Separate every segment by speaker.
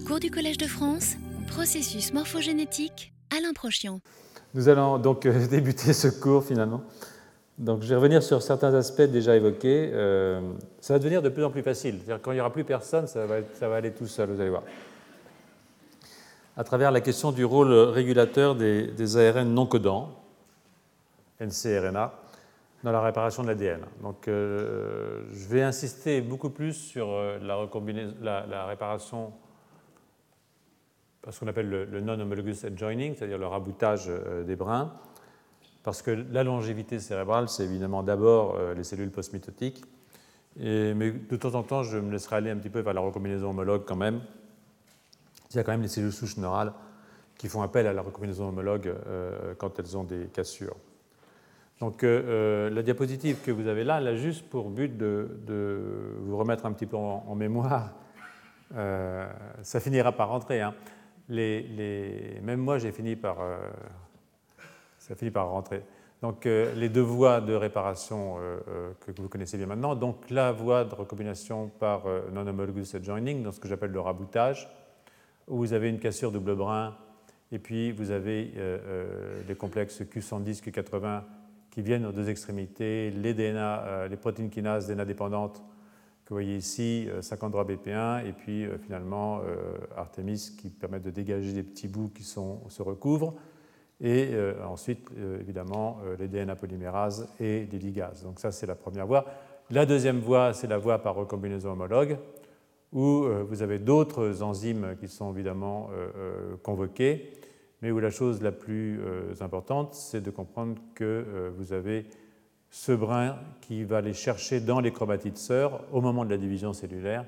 Speaker 1: Cours du Collège de France, processus morphogénétique, Alain Prochian.
Speaker 2: Nous allons donc euh, débuter ce cours finalement. Donc je vais revenir sur certains aspects déjà évoqués. Euh, ça va devenir de plus en plus facile. Quand il n'y aura plus personne, ça va, ça va, aller tout seul, vous allez voir. À travers la question du rôle régulateur des, ARN non codants, NCRNA, dans la réparation de l'ADN. Donc, euh, je vais insister beaucoup plus sur la, réparation, ce qu'on appelle le, non-homologous adjoining, c'est-à-dire le raboutage euh, des brins, parce que la longévité cérébrale, c'est évidemment d'abord les cellules postmitotiques, et, mais de temps en temps, je me laisserai aller un petit peu vers la recombinaison homologue quand même. Il y a quand même les cellules souches neurales qui font appel à la recombinaison homologue quand elles ont des cassures. Donc euh, euh, la diapositive que vous avez là, elle a juste pour but de, vous remettre un petit peu en, mémoire. Euh, ça finira par rentrer. Hein. Les, même moi, j'ai fini par, ça finit par rentrer. Donc les deux voies de réparation que vous connaissez bien maintenant. Donc la voie de recombination par non-homologous adjoining, dans ce que j'appelle le raboutage, où vous avez une cassure double brin, et puis vous avez les complexes Q110, Q80 qui viennent aux deux extrémités, les, DNA, euh, les protéines kinases DNA dépendantes que vous voyez ici, 53 euh, BP1, et puis euh, finalement Artemis qui permet de dégager des petits bouts qui se recouvrent, et ensuite évidemment les DNA polymérases et les ligases. Donc ça c'est la première voie. La deuxième voie, c'est la voie par recombinaison homologue, où vous avez d'autres enzymes qui sont évidemment convoquées mais où la chose la plus euh, importante, c'est de comprendre que euh, vous avez ce brin qui va aller chercher dans les chromatides sœurs, au moment de la division cellulaire,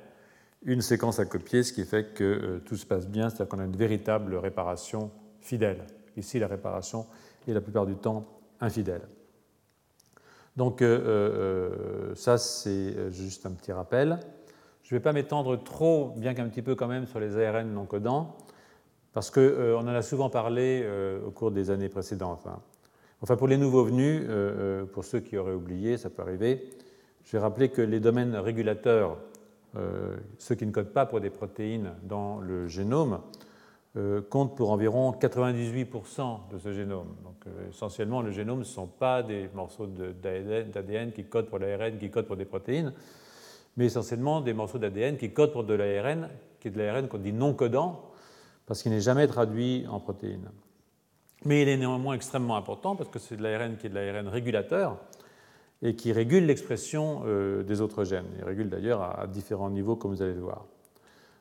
Speaker 2: une séquence à copier, ce qui fait que euh, tout se passe bien, c'est-à-dire qu'on a une véritable réparation fidèle. Ici, la réparation est la plupart du temps infidèle. Donc ça, c'est juste un petit rappel. Je ne vais pas m'étendre trop, bien qu'un petit peu quand même, sur les ARN non codants parce qu'on euh, en a souvent parlé euh, au cours des années précédentes. Hein. Enfin, pour les nouveaux venus, euh, pour ceux qui auraient oublié, ça peut arriver, je vais rappeler que les domaines régulateurs, ceux qui ne codent pas pour des protéines dans le génome, comptent pour environ 98% de ce génome. Donc, essentiellement, le génome, ne sont pas des morceaux d'ADN qui codent pour l'ARN, qui codent pour des protéines, mais essentiellement des morceaux d'ADN qui codent pour de l'ARN, qui est de l'ARN qu'on dit non codant, parce qu'il n'est jamais traduit en protéines. Mais il est néanmoins extrêmement important parce que c'est de l'ARN qui est de l'ARN régulateur et qui régule l'expression euh, des autres gènes. Il régule d'ailleurs à, différents niveaux, comme vous allez le voir.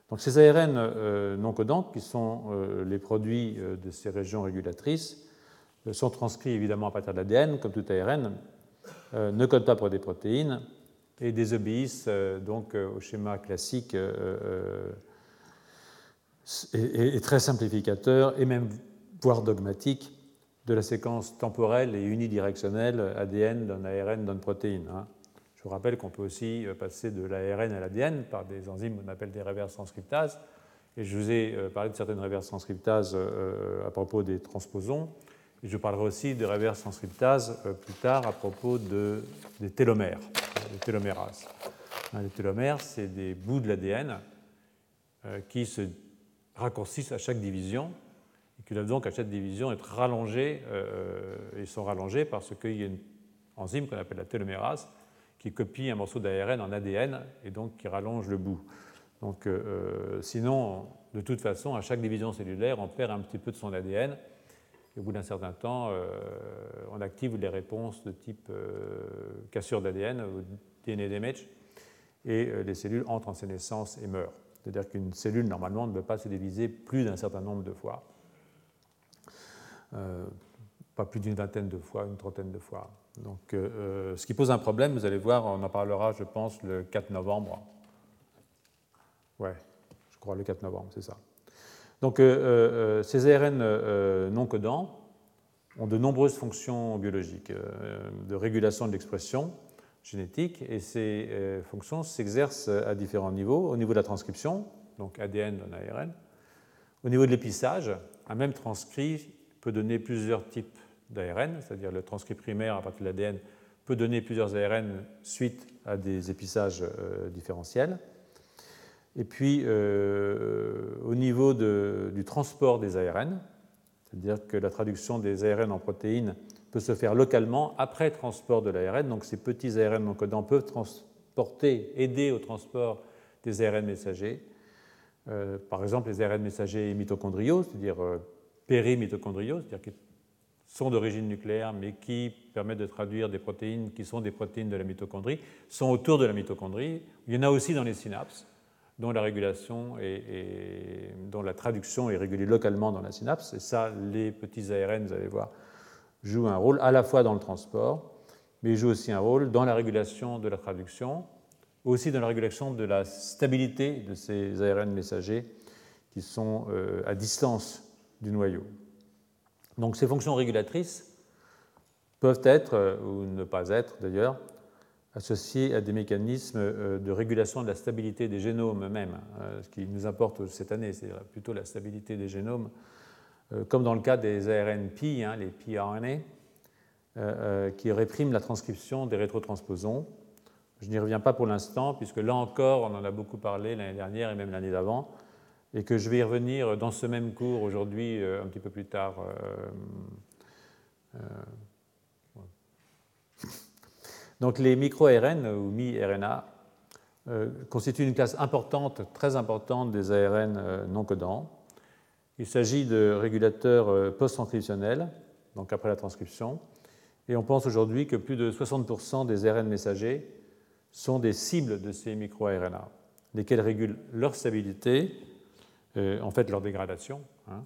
Speaker 2: Donc ces ARN euh, non codants, qui sont euh, les produits de ces régions régulatrices, sont transcrits évidemment à partir de l'ADN, comme tout ARN, ne codent pas pour des protéines et désobéissent donc au schéma classique est, très simplificateur et même voire dogmatique de la séquence temporelle et unidirectionnelle ADN d'un ARN d'une protéine. Hein. Je vous rappelle qu'on peut aussi euh, passer de l'ARN à l'ADN par des enzymes qu'on appelle des reverse transcriptases. Et je vous ai euh, parlé de certaines reverse transcriptases euh, à propos des transposons. Et je parlerai aussi de reverse transcriptases plus tard à propos de, des télomères, des télomérases. Hein, les télomères, c'est des bouts de l'ADN qui se raccourcissent à chaque division et doivent donc à chaque division être rallongés euh, et sont rallongés parce qu'il y a une enzyme qu'on appelle la télomérase qui copie un morceau d'ARN en ADN et donc qui rallonge le bout. Donc, euh, euh, sinon, de toute façon, à chaque division cellulaire, on perd un petit peu de son ADN. Et au bout d'un certain temps, on active les réponses de type cassure d'ADN ou DNA damage, et les cellules entrent en sénescence et meurent. C'est-à-dire qu'une cellule, normalement, ne peut pas se diviser plus d'un certain nombre de fois. Euh, pas plus d'une vingtaine de fois, une trentaine de fois. Donc, euh, euh, ce qui pose un problème, vous allez voir, on en parlera, je pense, le 4 novembre. Ouais, je crois le 4 novembre, c'est ça. Donc, ces ARN non codants ont de nombreuses fonctions biologiques, de régulation de l'expression, génétique et ces fonctions s'exercent à différents niveaux. Au niveau de la transcription, donc ADN dans ARN, au niveau de l'épissage, un même transcrit peut donner plusieurs types d'ARN, c'est-à-dire le transcrit primaire à partir de l'ADN peut donner plusieurs ARN suite à des épissages euh, différentiels. Et puis, euh, au niveau du transport des ARN, c'est-à-dire que la traduction des ARN en protéines peut se faire localement après transport de l'ARN. Donc ces petits ARN non codants peuvent transporter, aider au transport des ARN messagers. Euh, par exemple, les ARN messagers mitochondriaux, c'est-à-dire périmitochondriaux, c'est-à-dire qui sont d'origine nucléaire mais qui permettent de traduire des protéines qui sont des protéines de la mitochondrie, sont autour de la mitochondrie. Il y en a aussi dans les synapses dont la régulation et, dont la traduction est régulée localement dans la synapse. Et ça, les petits ARN, vous allez voir, jouent un rôle à la fois dans le transport, mais ils jouent aussi un rôle dans la régulation de la traduction, aussi dans la régulation de la stabilité de ces ARN messagers qui sont euh, à distance du noyau. Donc ces fonctions régulatrices peuvent être, euh, ou ne pas être d'ailleurs, associés à des mécanismes euh, de régulation de la stabilité des génomes eux-mêmes. Euh, ce qui nous importe cette année, c'est plutôt la stabilité des génomes, comme dans le cas des ARN-Pi, hein, les pi-RNA, qui répriment la transcription des rétrotransposons. Je n'y reviens pas pour l'instant, puisque là encore, on en a beaucoup parlé l'année dernière et même l'année d'avant, et que je vais y revenir dans ce même cours aujourd'hui, un petit peu plus tard. Donc les micro-ARN ou mi-RNA euh, constituent une classe importante, très importante des ARN euh, non codants. Il s'agit de régulateurs euh, post-transcriptionnels, donc après la transcription, et on pense aujourd'hui que plus de 60% des ARN messagers sont des cibles de ces micro-RNA, lesquels régulent leur stabilité, en fait leur dégradation, hein,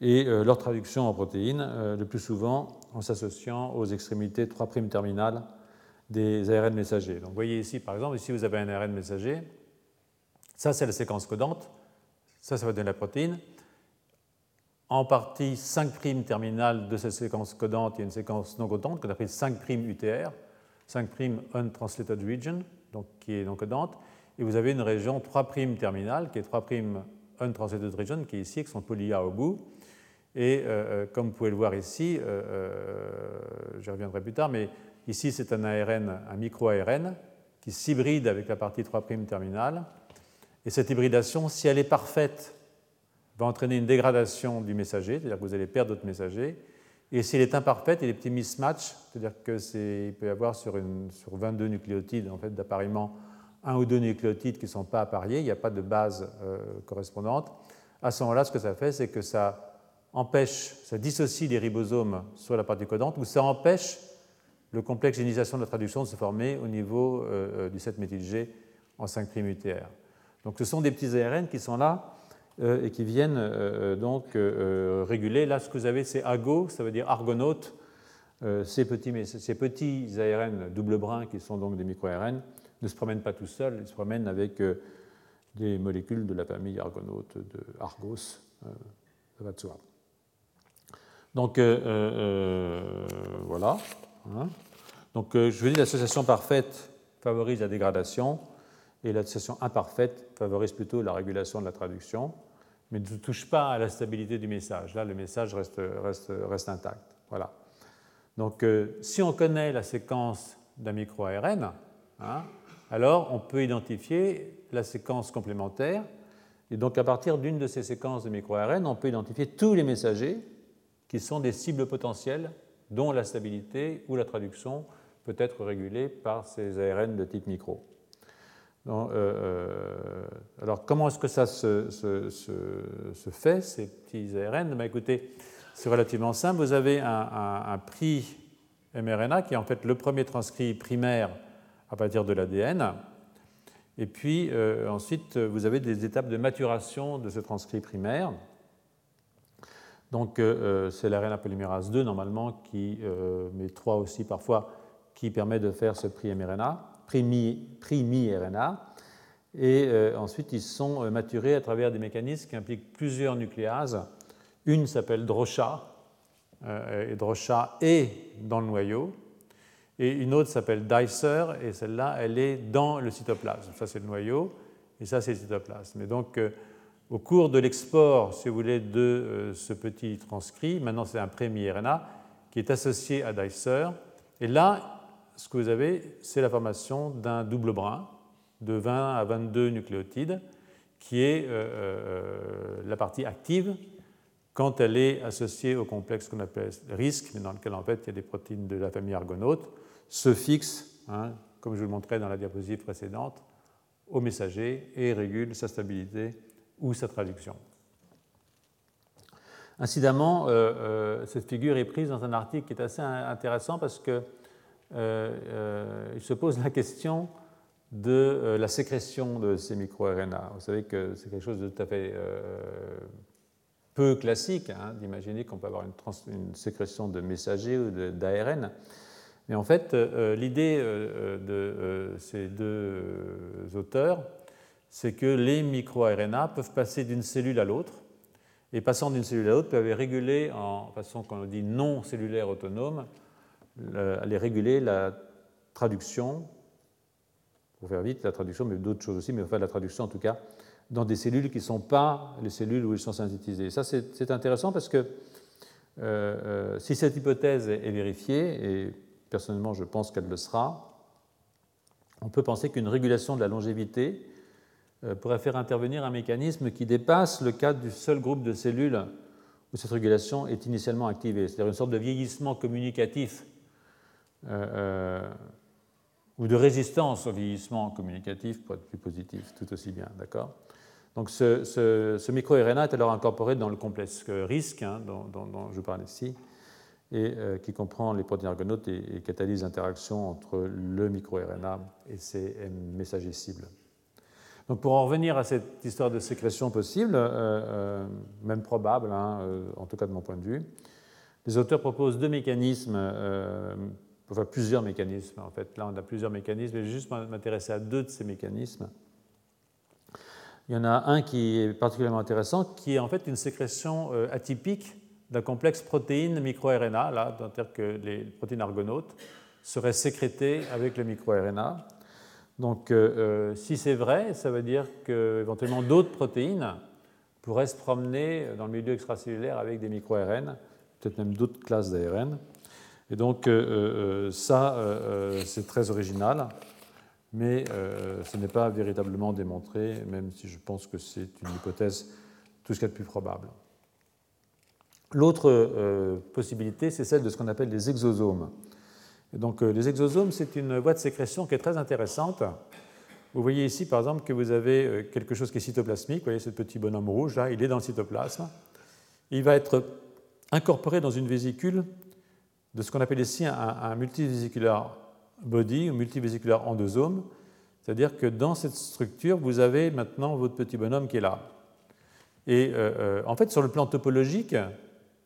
Speaker 2: et leur traduction en protéines, le plus souvent en s'associant aux extrémités 3' terminales des ARN messagers. Donc vous voyez ici, par exemple, ici vous avez un ARN messager. Ça, c'est la séquence codante. Ça, ça va donner la protéine. En partie, 5' terminale de cette séquence codante, il y a une séquence non codante qu'on appelle 5' UTR, 5' untranslated region, donc qui est non codante. Et vous avez une région 3' terminale, qui est 3' untranslated region, qui est ici, avec son poly-A au bout. Et euh, euh, comme vous pouvez le voir ici, euh, je reviendrai plus tard, mais Ici, c'est un ARN, un micro-ARN qui s'hybride avec la partie 3' terminale. Et cette hybridation, si elle est parfaite, va entraîner une dégradation du messager, c'est-à-dire que vous allez perdre votre messager. Et si elle est imparfaite, il y a des petits mismatchs, c'est-à-dire qu'il peut y avoir sur, une, sur 22 nucléotides en fait, d'appariement un ou deux nucléotides qui ne sont pas appariés, il n'y a pas de base euh, correspondante. À ce moment-là, ce que ça fait, c'est que ça empêche, ça dissocie les ribosomes sur la partie codante, ou ça empêche le complexe d'initiation de la traduction se former au niveau euh, euh, du 7-méthylg en 5' UTR. Donc ce sont des petits ARN qui sont là et qui viennent donc réguler. Là, ce que vous avez, c'est AGO, ça veut dire argonaute. Ces petits, ces, petits, ARN double brin, qui sont donc des micro-ARN, ne se promènent pas tout seuls, ils se promènent avec des molécules de la famille argonaute de Argos. de soi. Donc voilà. Hein. Donc, euh, je veux dire, l'association parfaite favorise la dégradation et l'association imparfaite favorise plutôt la régulation de la traduction, mais ne touche pas à la stabilité du message. Là, le message reste, intact. Voilà. Donc, euh, si on connaît la séquence d'un micro-ARN, hein, alors on peut identifier la séquence complémentaire. Et donc, à partir d'une de ces séquences de micro-ARN, on peut identifier tous les messagers qui sont des cibles potentielles dont la stabilité ou la traduction peut être régulée par ces ARN de type micro. Euh, euh, alors, comment est-ce que ça se, fait, ces petits ARN ben, Écoutez, c'est relativement simple. Vous avez un, prix mRNA qui est en fait le premier transcrit primaire à partir de l'ADN. Et puis euh, ensuite, vous avez des étapes de maturation de ce transcrit primaire. Donc euh, euh, c'est l'ARN polymérase 2 normalement, mais 3 aussi parfois, qui permet de faire ce prix-mRNA, prix-mi-RNA. Et ensuite, ils sont maturés à travers des mécanismes qui impliquent plusieurs nucléases. Une s'appelle DROCHA, et DROCHA est dans le noyau. Et une autre s'appelle DICER, et celle-là, elle est dans le cytoplasme. Ça, c'est le noyau, et ça, c'est le cytoplasme. Et donc, au cours de l'export, si vous voulez, de euh, ce petit transcrit, maintenant c'est un pré-mi-RNA qui est associé à Dicer. Et là, ce que vous avez, c'est la formation d'un double brin de 20 à 22 nucléotides, qui est euh, euh, la partie active quand elle est associée au complexe qu'on appelle risque, mais dans lequel en fait il y a des protéines de la famille argonaute, se fixe, hein, comme je vous le montrais dans la diapositive précédente, au messager et régule sa stabilité ou sa traduction. Incidemment, cette figure est prise dans un article qui est assez intéressant parce qu'il se pose la question de euh, la sécrétion de ces microRNA. Vous savez que c'est quelque chose de tout à fait euh, peu classique hein, d'imaginer qu'on peut avoir une, sécrétion de messagers ou d'ARN. Mais en fait, euh, l'idée de ces deux auteurs, c'est que les microRNA peuvent passer d'une cellule à l'autre, et passant d'une cellule à l'autre, peuvent réguler en façon qu'on dit non cellulaire autonome, aller réguler la traduction pour faire vite, la traduction, mais d'autres choses aussi, mais enfin la traduction en tout cas, dans des cellules qui ne sont pas les cellules où ils sont synthétisés. Ça, c'est intéressant parce que euh, euh, si cette hypothèse est vérifiée, et personnellement je pense qu'elle le sera, on peut penser qu'une régulation de la longévité euh, pourrait faire intervenir un mécanisme qui dépasse le cadre du seul groupe de cellules où cette régulation est initialement activée, c'est-à-dire une sorte de vieillissement communicatif ou de résistance au vieillissement communicatif pour être plus positif, tout aussi bien, d'accord? Donc ce, micro-RNA est alors incorporé dans le complexe risque hein, dont, je parle ici, et euh, qui comprend les protéines argonautes et, catalyse l'interaction entre le micro-RNA et ses messagers cibles. Donc pour en revenir à cette histoire de sécrétion possible, euh, euh, même probable, hein, en tout cas de mon point de vue, les auteurs proposent deux mécanismes enfin plusieurs mécanismes. En fait, là, on a plusieurs mécanismes, et je vais juste m'intéresser à deux de ces mécanismes. Il y en a un qui est particulièrement intéressant, qui est en fait une sécrétion atypique d'un complexe protéine microRNA, là, c'est-à-dire que les protéines argonautes seraient sécrétées avec le microRNA. Donc, euh, euh, si c'est vrai, ça veut dire qu'éventuellement d'autres protéines pourraient se promener dans le milieu extracellulaire avec des microRN, peut-être même d'autres classes d'ARN. Et donc euh, ça, c'est très original, mais ce n'est pas véritablement démontré, même si je pense que c'est une hypothèse tout ce qu'il y a de plus probable. L'autre possibilité, c'est celle de ce qu'on appelle les exosomes. Donc les exosomes, c'est une voie de sécrétion qui est très intéressante. Vous voyez ici, par exemple, que vous avez quelque chose qui est cytoplasmique. Vous voyez ce petit bonhomme rouge, là, il est dans le cytoplasme. Il va être incorporé dans une vésicule de ce qu'on appelle ici un, un multivésiculaire body ou multivésiculaire endosome, c'est-à-dire que dans cette structure, vous avez maintenant votre petit bonhomme qui est là. Et euh, euh, en fait, sur le plan topologique,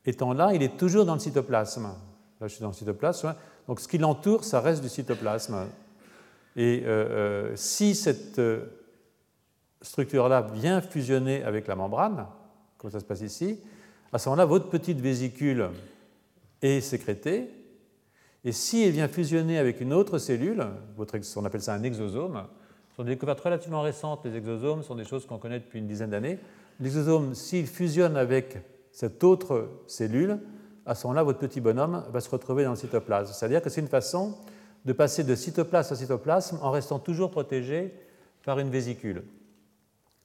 Speaker 2: étant là, il est toujours dans le cytoplasme. Là, je suis dans le cytoplasme. Donc, ce qui l'entoure, ça reste du cytoplasme. Et euh, si cette structure-là vient fusionner avec la membrane, comme ça se passe ici, à ce moment-là, votre petite vésicule est sécrétée. Et si elle vient fusionner avec une autre cellule, on appelle ça un exosome, ce sont des découvertes relativement récentes. Les exosomes sont des choses qu'on connaît depuis une dizaine d'années. L'exosome, s'il fusionne avec cette autre cellule, à ce moment-là, votre petit bonhomme va se retrouver dans le cytoplasme. C'est-à-dire que c'est une façon de passer de cytoplasme à cytoplasme en restant toujours protégé par une vésicule.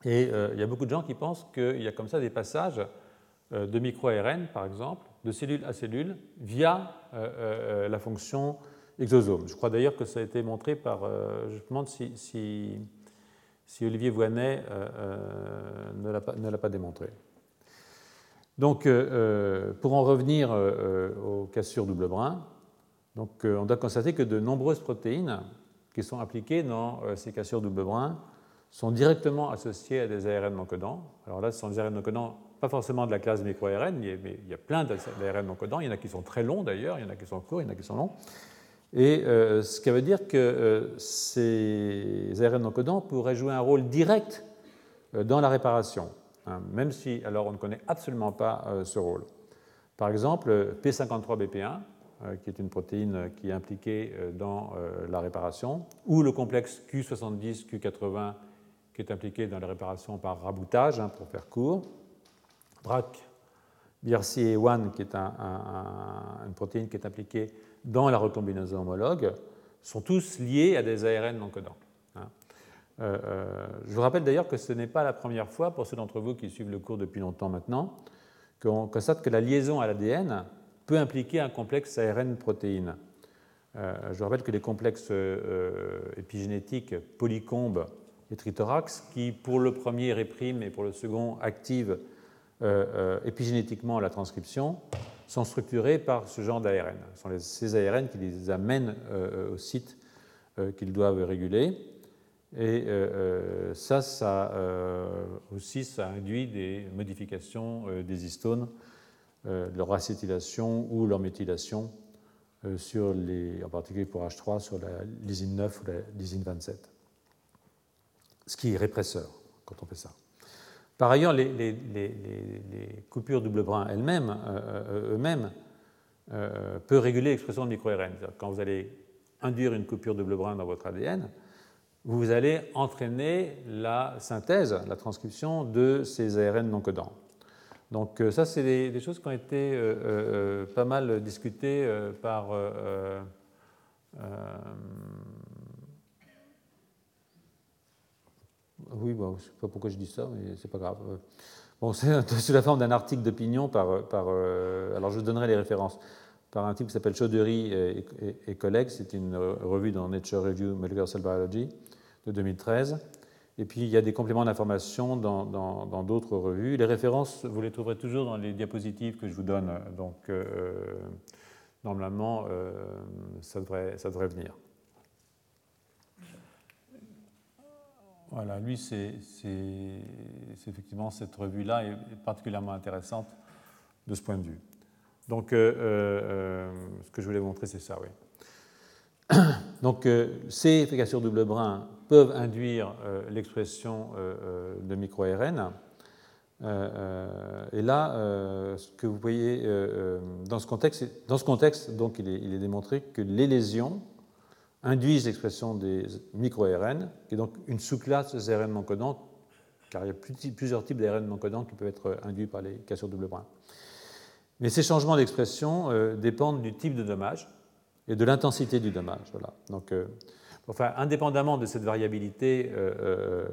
Speaker 2: Et euh, il y a beaucoup de gens qui pensent qu'il y a comme ça des passages euh, de micro-ARN, par exemple, de cellule à cellule via euh, la fonction exosome. Je crois d'ailleurs que ça a été montré par, je me demande si, si, Olivier Voinet ne l'a pas, démontré. Donc, pour en revenir aux cassures double brin, donc, on doit constater que de nombreuses protéines qui sont impliquées dans ces cassures double brin sont directement associées à des ARN non codants. Alors là, ce sont des ARN non codants pas forcément de la classe micro-ARN, mais il y a plein d'ARN non codants. Il y en a qui sont très longs d'ailleurs, il y en a qui sont courts, il y en a qui sont longs. Et euh, ce qui veut dire que euh, ces ARN non codants pourraient jouer un rôle direct euh, dans la réparation, hein, même si alors on ne connaît absolument pas ce rôle. Par exemple, P53BP1, qui est une protéine qui est impliquée dans la réparation, ou le complexe Q70, Q80, qui est impliqué dans la réparation par raboutage, hein, pour faire court, BRAC, BRCA1, qui est une protéine qui est impliquée dans la recombinaison homologue, sont tous liés à des ARN non codants. Hein. je vous rappelle d'ailleurs que ce n'est pas la première fois, pour ceux d'entre vous qui suivent le cours depuis longtemps maintenant, qu'on constate que la liaison à l'ADN peut impliquer un complexe ARN-protéine. je vous rappelle que les complexes épigénétiques polycombes et trithorax, qui pour le premier répriment et pour le second activent épigénétiquement la transcription, sont structurés par ce genre d'ARN. Ce sont ces ARN qui les amènent euh, au site euh, qu'ils doivent réguler. Et euh, ça, ça aussi, ça induit des modifications des histones, leur acétylation ou leur méthylation, en particulier pour H3, sur la lysine 9 ou la lysine 27. Ce qui est répresseur quand on fait ça. Par ailleurs, les, coupures double brin elles-mêmes, euh, euh, eux-mêmes, euh, peuvent réguler l'expression de micro-RN. Quand vous allez induire une coupure double brin dans votre ADN, vous allez entraîner la synthèse, la transcription de ces ARN non codants. Donc ça, c'est des, choses qui ont été pas mal discutées par oui, je ne sais pas pourquoi je dis ça, mais c'est pas grave. Bon, c'est sous la forme d'un article d'opinion par, euh, alors je donnerai les références, par un type qui s'appelle Chaudhary et, collègues. C'est une revue dans Nature Review Molecular Cell Biology de 2013. Et puis il y a des compléments d'information dans d'autres revues. Les références, vous les trouverez toujours dans les diapositives que je vous donne. Donc euh, normalement, euh, ça, devrait, ça devrait venir. Voilà, lui, c'est effectivement cette revue-là est particulièrement intéressante de ce point de vue. Donc, euh, ce que je voulais vous montrer, c'est ça, oui. Donc, ces efficaces double brin peuvent induire l'expression de micro-RN. et là, ce que vous voyez dans ce contexte, donc, il est, démontré que les lésions induisent l'expression des micro-ARN, qui est donc une sous-classe des ARN non codants, car il y a plusieurs types d'ARN non codants qui peuvent être induits par les cassures double brin. Mais ces changements d'expression euh, dépendent du type de dommage et de l'intensité du dommage. Voilà. Donc, euh, enfin, indépendamment de cette variabilité euh,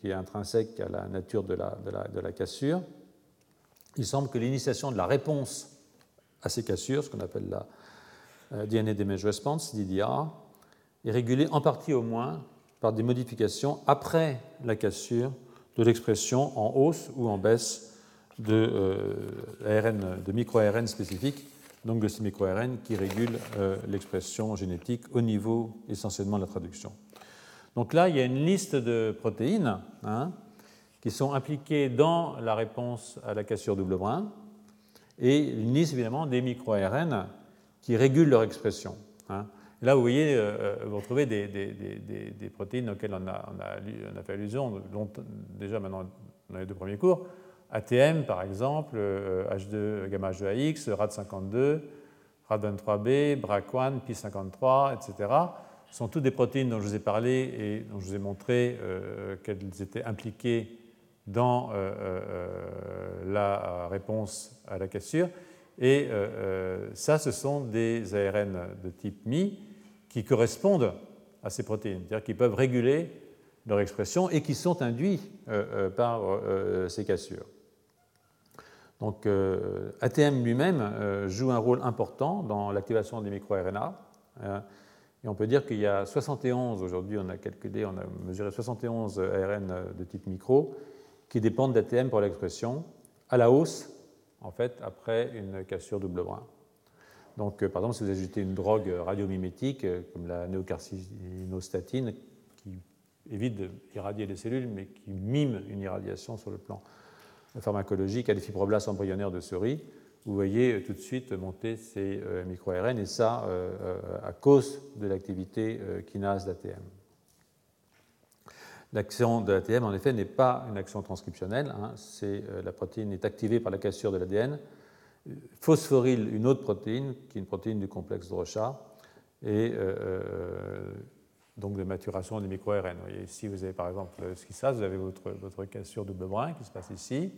Speaker 2: qui est intrinsèque à la nature de la, cassure, il semble que l'initiation de la réponse à ces cassures, ce qu'on appelle la DNA Damage Response, DDR, est régulé en partie au moins par des modifications après la cassure de l'expression en hausse ou en baisse de, euh, de micro-ARN spécifiques, donc de ces micro-ARN qui régulent euh, l'expression génétique au niveau essentiellement de la traduction. Donc là, il y a une liste de protéines hein, qui sont impliquées dans la réponse à la cassure double brin et une liste évidemment des micro-ARN qui régulent leur expression. Hein. Là, vous voyez, euh, euh, vous retrouvez des, des, des, des, protéines auxquelles on a, on a fait allusion déjà maintenant dans les deux premiers cours. ATM, par exemple, H2, euh, gamma H2AX, RAD52, RAD23B, BRAC1, Pi53, etc. Sont toutes des protéines dont je vous ai parlé et dont je vous ai montré qu'elles étaient impliquées dans la réponse à la cassure. Et ça, ce sont des ARN de type Mi qui correspondent à ces protéines, c'est-à-dire qui peuvent réguler leur expression et qui sont induits euh, euh, par euh, ces cassures. Donc ATM lui-même joue un rôle important dans l'activation des microRNA. et on peut dire qu'il y a 71, aujourd'hui on a calculé, on a mesuré 71 ARN de type micro qui dépendent d'ATM pour l'expression, à la hausse, en fait, après une cassure double brin. Donc, euh, par exemple, si vous ajoutez une drogue radiomimétique, euh, comme la néocarcinostatine, qui évite d'irradier les cellules, mais qui mime une irradiation sur le plan pharmacologique à des fibroblastes embryonnaires de souris, vous voyez euh, tout de suite monter ces micro-ARN, et ça à cause de l'activité kinase d'ATM. L'action de l'ATM, en effet, n'est pas une action transcriptionnelle. Hein, la protéine est activée par la cassure de l'ADN, phosphoryle une autre protéine, qui est une protéine du complexe de et euh, euh, donc de maturation des micro-RN. Ici, vous avez par exemple ce qui se passe, vous avez votre, votre cassure double brin qui se passe ici.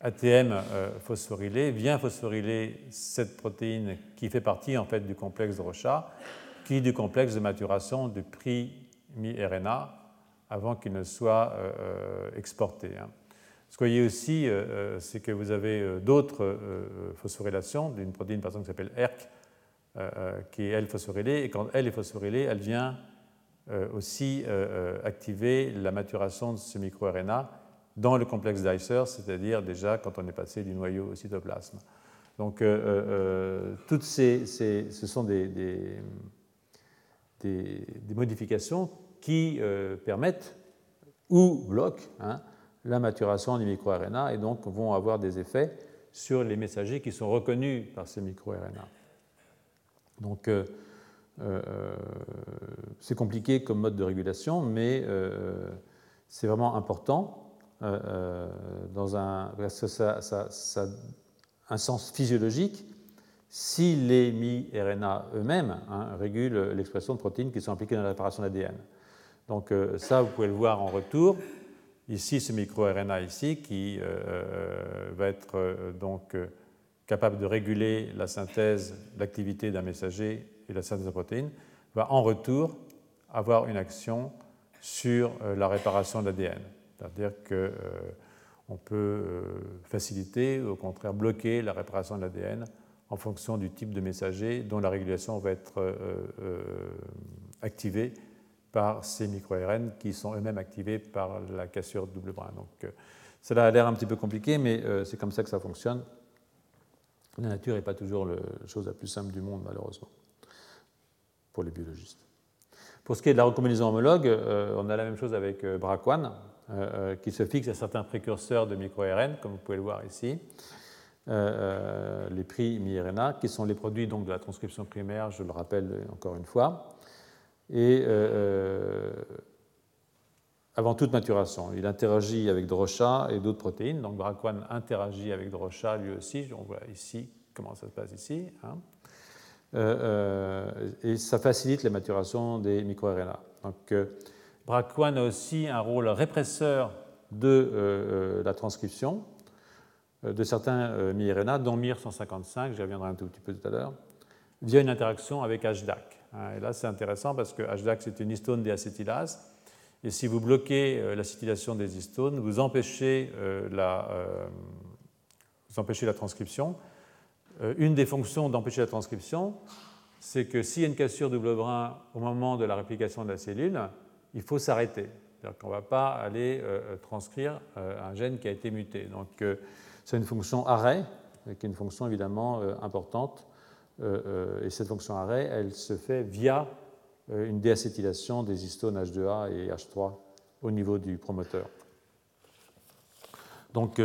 Speaker 2: ATM euh, vient phosphoryler cette protéine qui fait partie en fait du complexe de Rochat, qui est du complexe de maturation du prix mi-RNA avant qu'il ne soit exporté. Hein. Ce que vous voyez aussi, c'est que vous avez d'autres phosphorylations d'une protéine par exemple qui s'appelle ERK, qui est elle phosphorylée, et quand elle est phosphorylée, elle vient aussi activer la maturation de ce microRNA dans le complexe Dicer, c'est-à-dire déjà quand on est passé du noyau au cytoplasme. Donc, euh, euh, euh, toutes ces, ce sont des, des, modifications qui permettent ou bloquent hein, la maturation du microRNA et donc vont avoir des effets sur les messagers qui sont reconnus par ces microRNA. Donc, c'est compliqué comme mode de régulation, mais c'est vraiment important dans un, parce que ça, ça un sens physiologique si les mi-RNA eux-mêmes hein, régulent l'expression de protéines qui sont impliquées dans la réparation d'ADN. Donc euh, ça, vous pouvez le voir en retour. Ici, ce micro-RNA ici, qui euh, euh, va être donc capable de réguler la synthèse, l'activité d'un messager et la synthèse de protéines, va en retour avoir une action sur la réparation de l'ADN. C'est-à-dire que on peut euh, faciliter ou au contraire bloquer la réparation de l'ADN en fonction du type de messager dont la régulation va être euh, euh, activée par ces micro-ARN qui sont eux-mêmes activés par la cassure double brin. Donc, cela a l'air un petit peu compliqué, mais c'est comme ça que ça fonctionne. La nature n'est pas toujours la chose la plus simple du monde, malheureusement, pour les biologistes. Pour ce qui est de la recombinaison homologue, on a la même chose avec BRAC1. Euh, euh, qui se fixe à certains précurseurs de micro-RN, comme vous pouvez le voir ici, euh, les prix mi-RNA, qui sont les produits donc, de la transcription primaire, je le rappelle encore une fois. Et avant toute maturation. Il interagit avec Drosha et d'autres protéines. Donc BRAC1 interagit avec Drosha lui aussi. On voit ici comment ça se passe ici. Hein. Et ça facilite la maturation des microRNA. Donc BRCA1 a aussi un rôle répresseur de euh, euh, la transcription euh, de certains miRNA, dont MIR155, j'y reviendrai un tout petit peu tout à l'heure, via une interaction avec HDAC. Hein, et là, c'est intéressant parce que HDAC, c'est une histone déacétylase. Et si vous bloquez l'acétylation des histones, vous empêchez la transcription. Une des fonctions d'empêcher la transcription, c'est que s'il y a une cassure double brin au moment de la réplication de la cellule, il faut s'arrêter. C'est-à-dire qu'on ne va pas aller euh, transcrire euh, un gène qui a été muté. Donc c'est une fonction arrêt, qui est une fonction évidemment euh, importante. et cette fonction arrêt, elle se fait via une déacétylation des histones H2A et H3 au niveau du promoteur. Donc,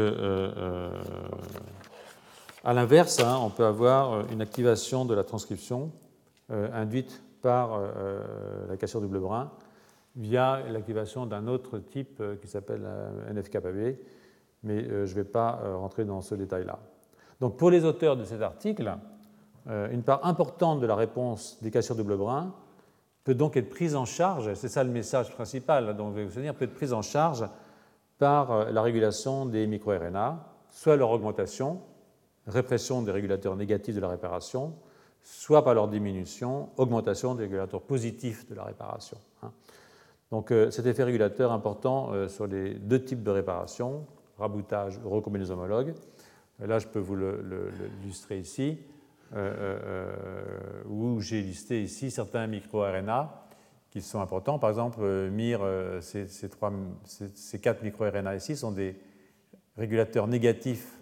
Speaker 2: à l'inverse, hein, on peut avoir une activation de la transcription induite par la cassure double brin via l'activation d'un autre type euh, qui s'appelle euh, NFKB, mais euh, je ne vais pas rentrer dans ce détail-là. Donc pour les auteurs de cet article, une part importante de la réponse des cassures double brin peut donc être prise en charge, c'est ça le message principal dont je vais vous dire, peut être prise en charge par la régulation des microRNA, soit leur augmentation, répression des régulateurs négatifs de la réparation, soit par leur diminution, augmentation des régulateurs positifs de la réparation. Hein. Donc euh, cet effet régulateur important euh, sur les deux types de réparation, raboutage ou recombinaison homologue. Là, je peux vous l'illustrer ici, euh, où j'ai listé ici certains microRNA qui sont importants. Par exemple, MIR, ces, ces, quatre microRNA ici sont des régulateurs négatifs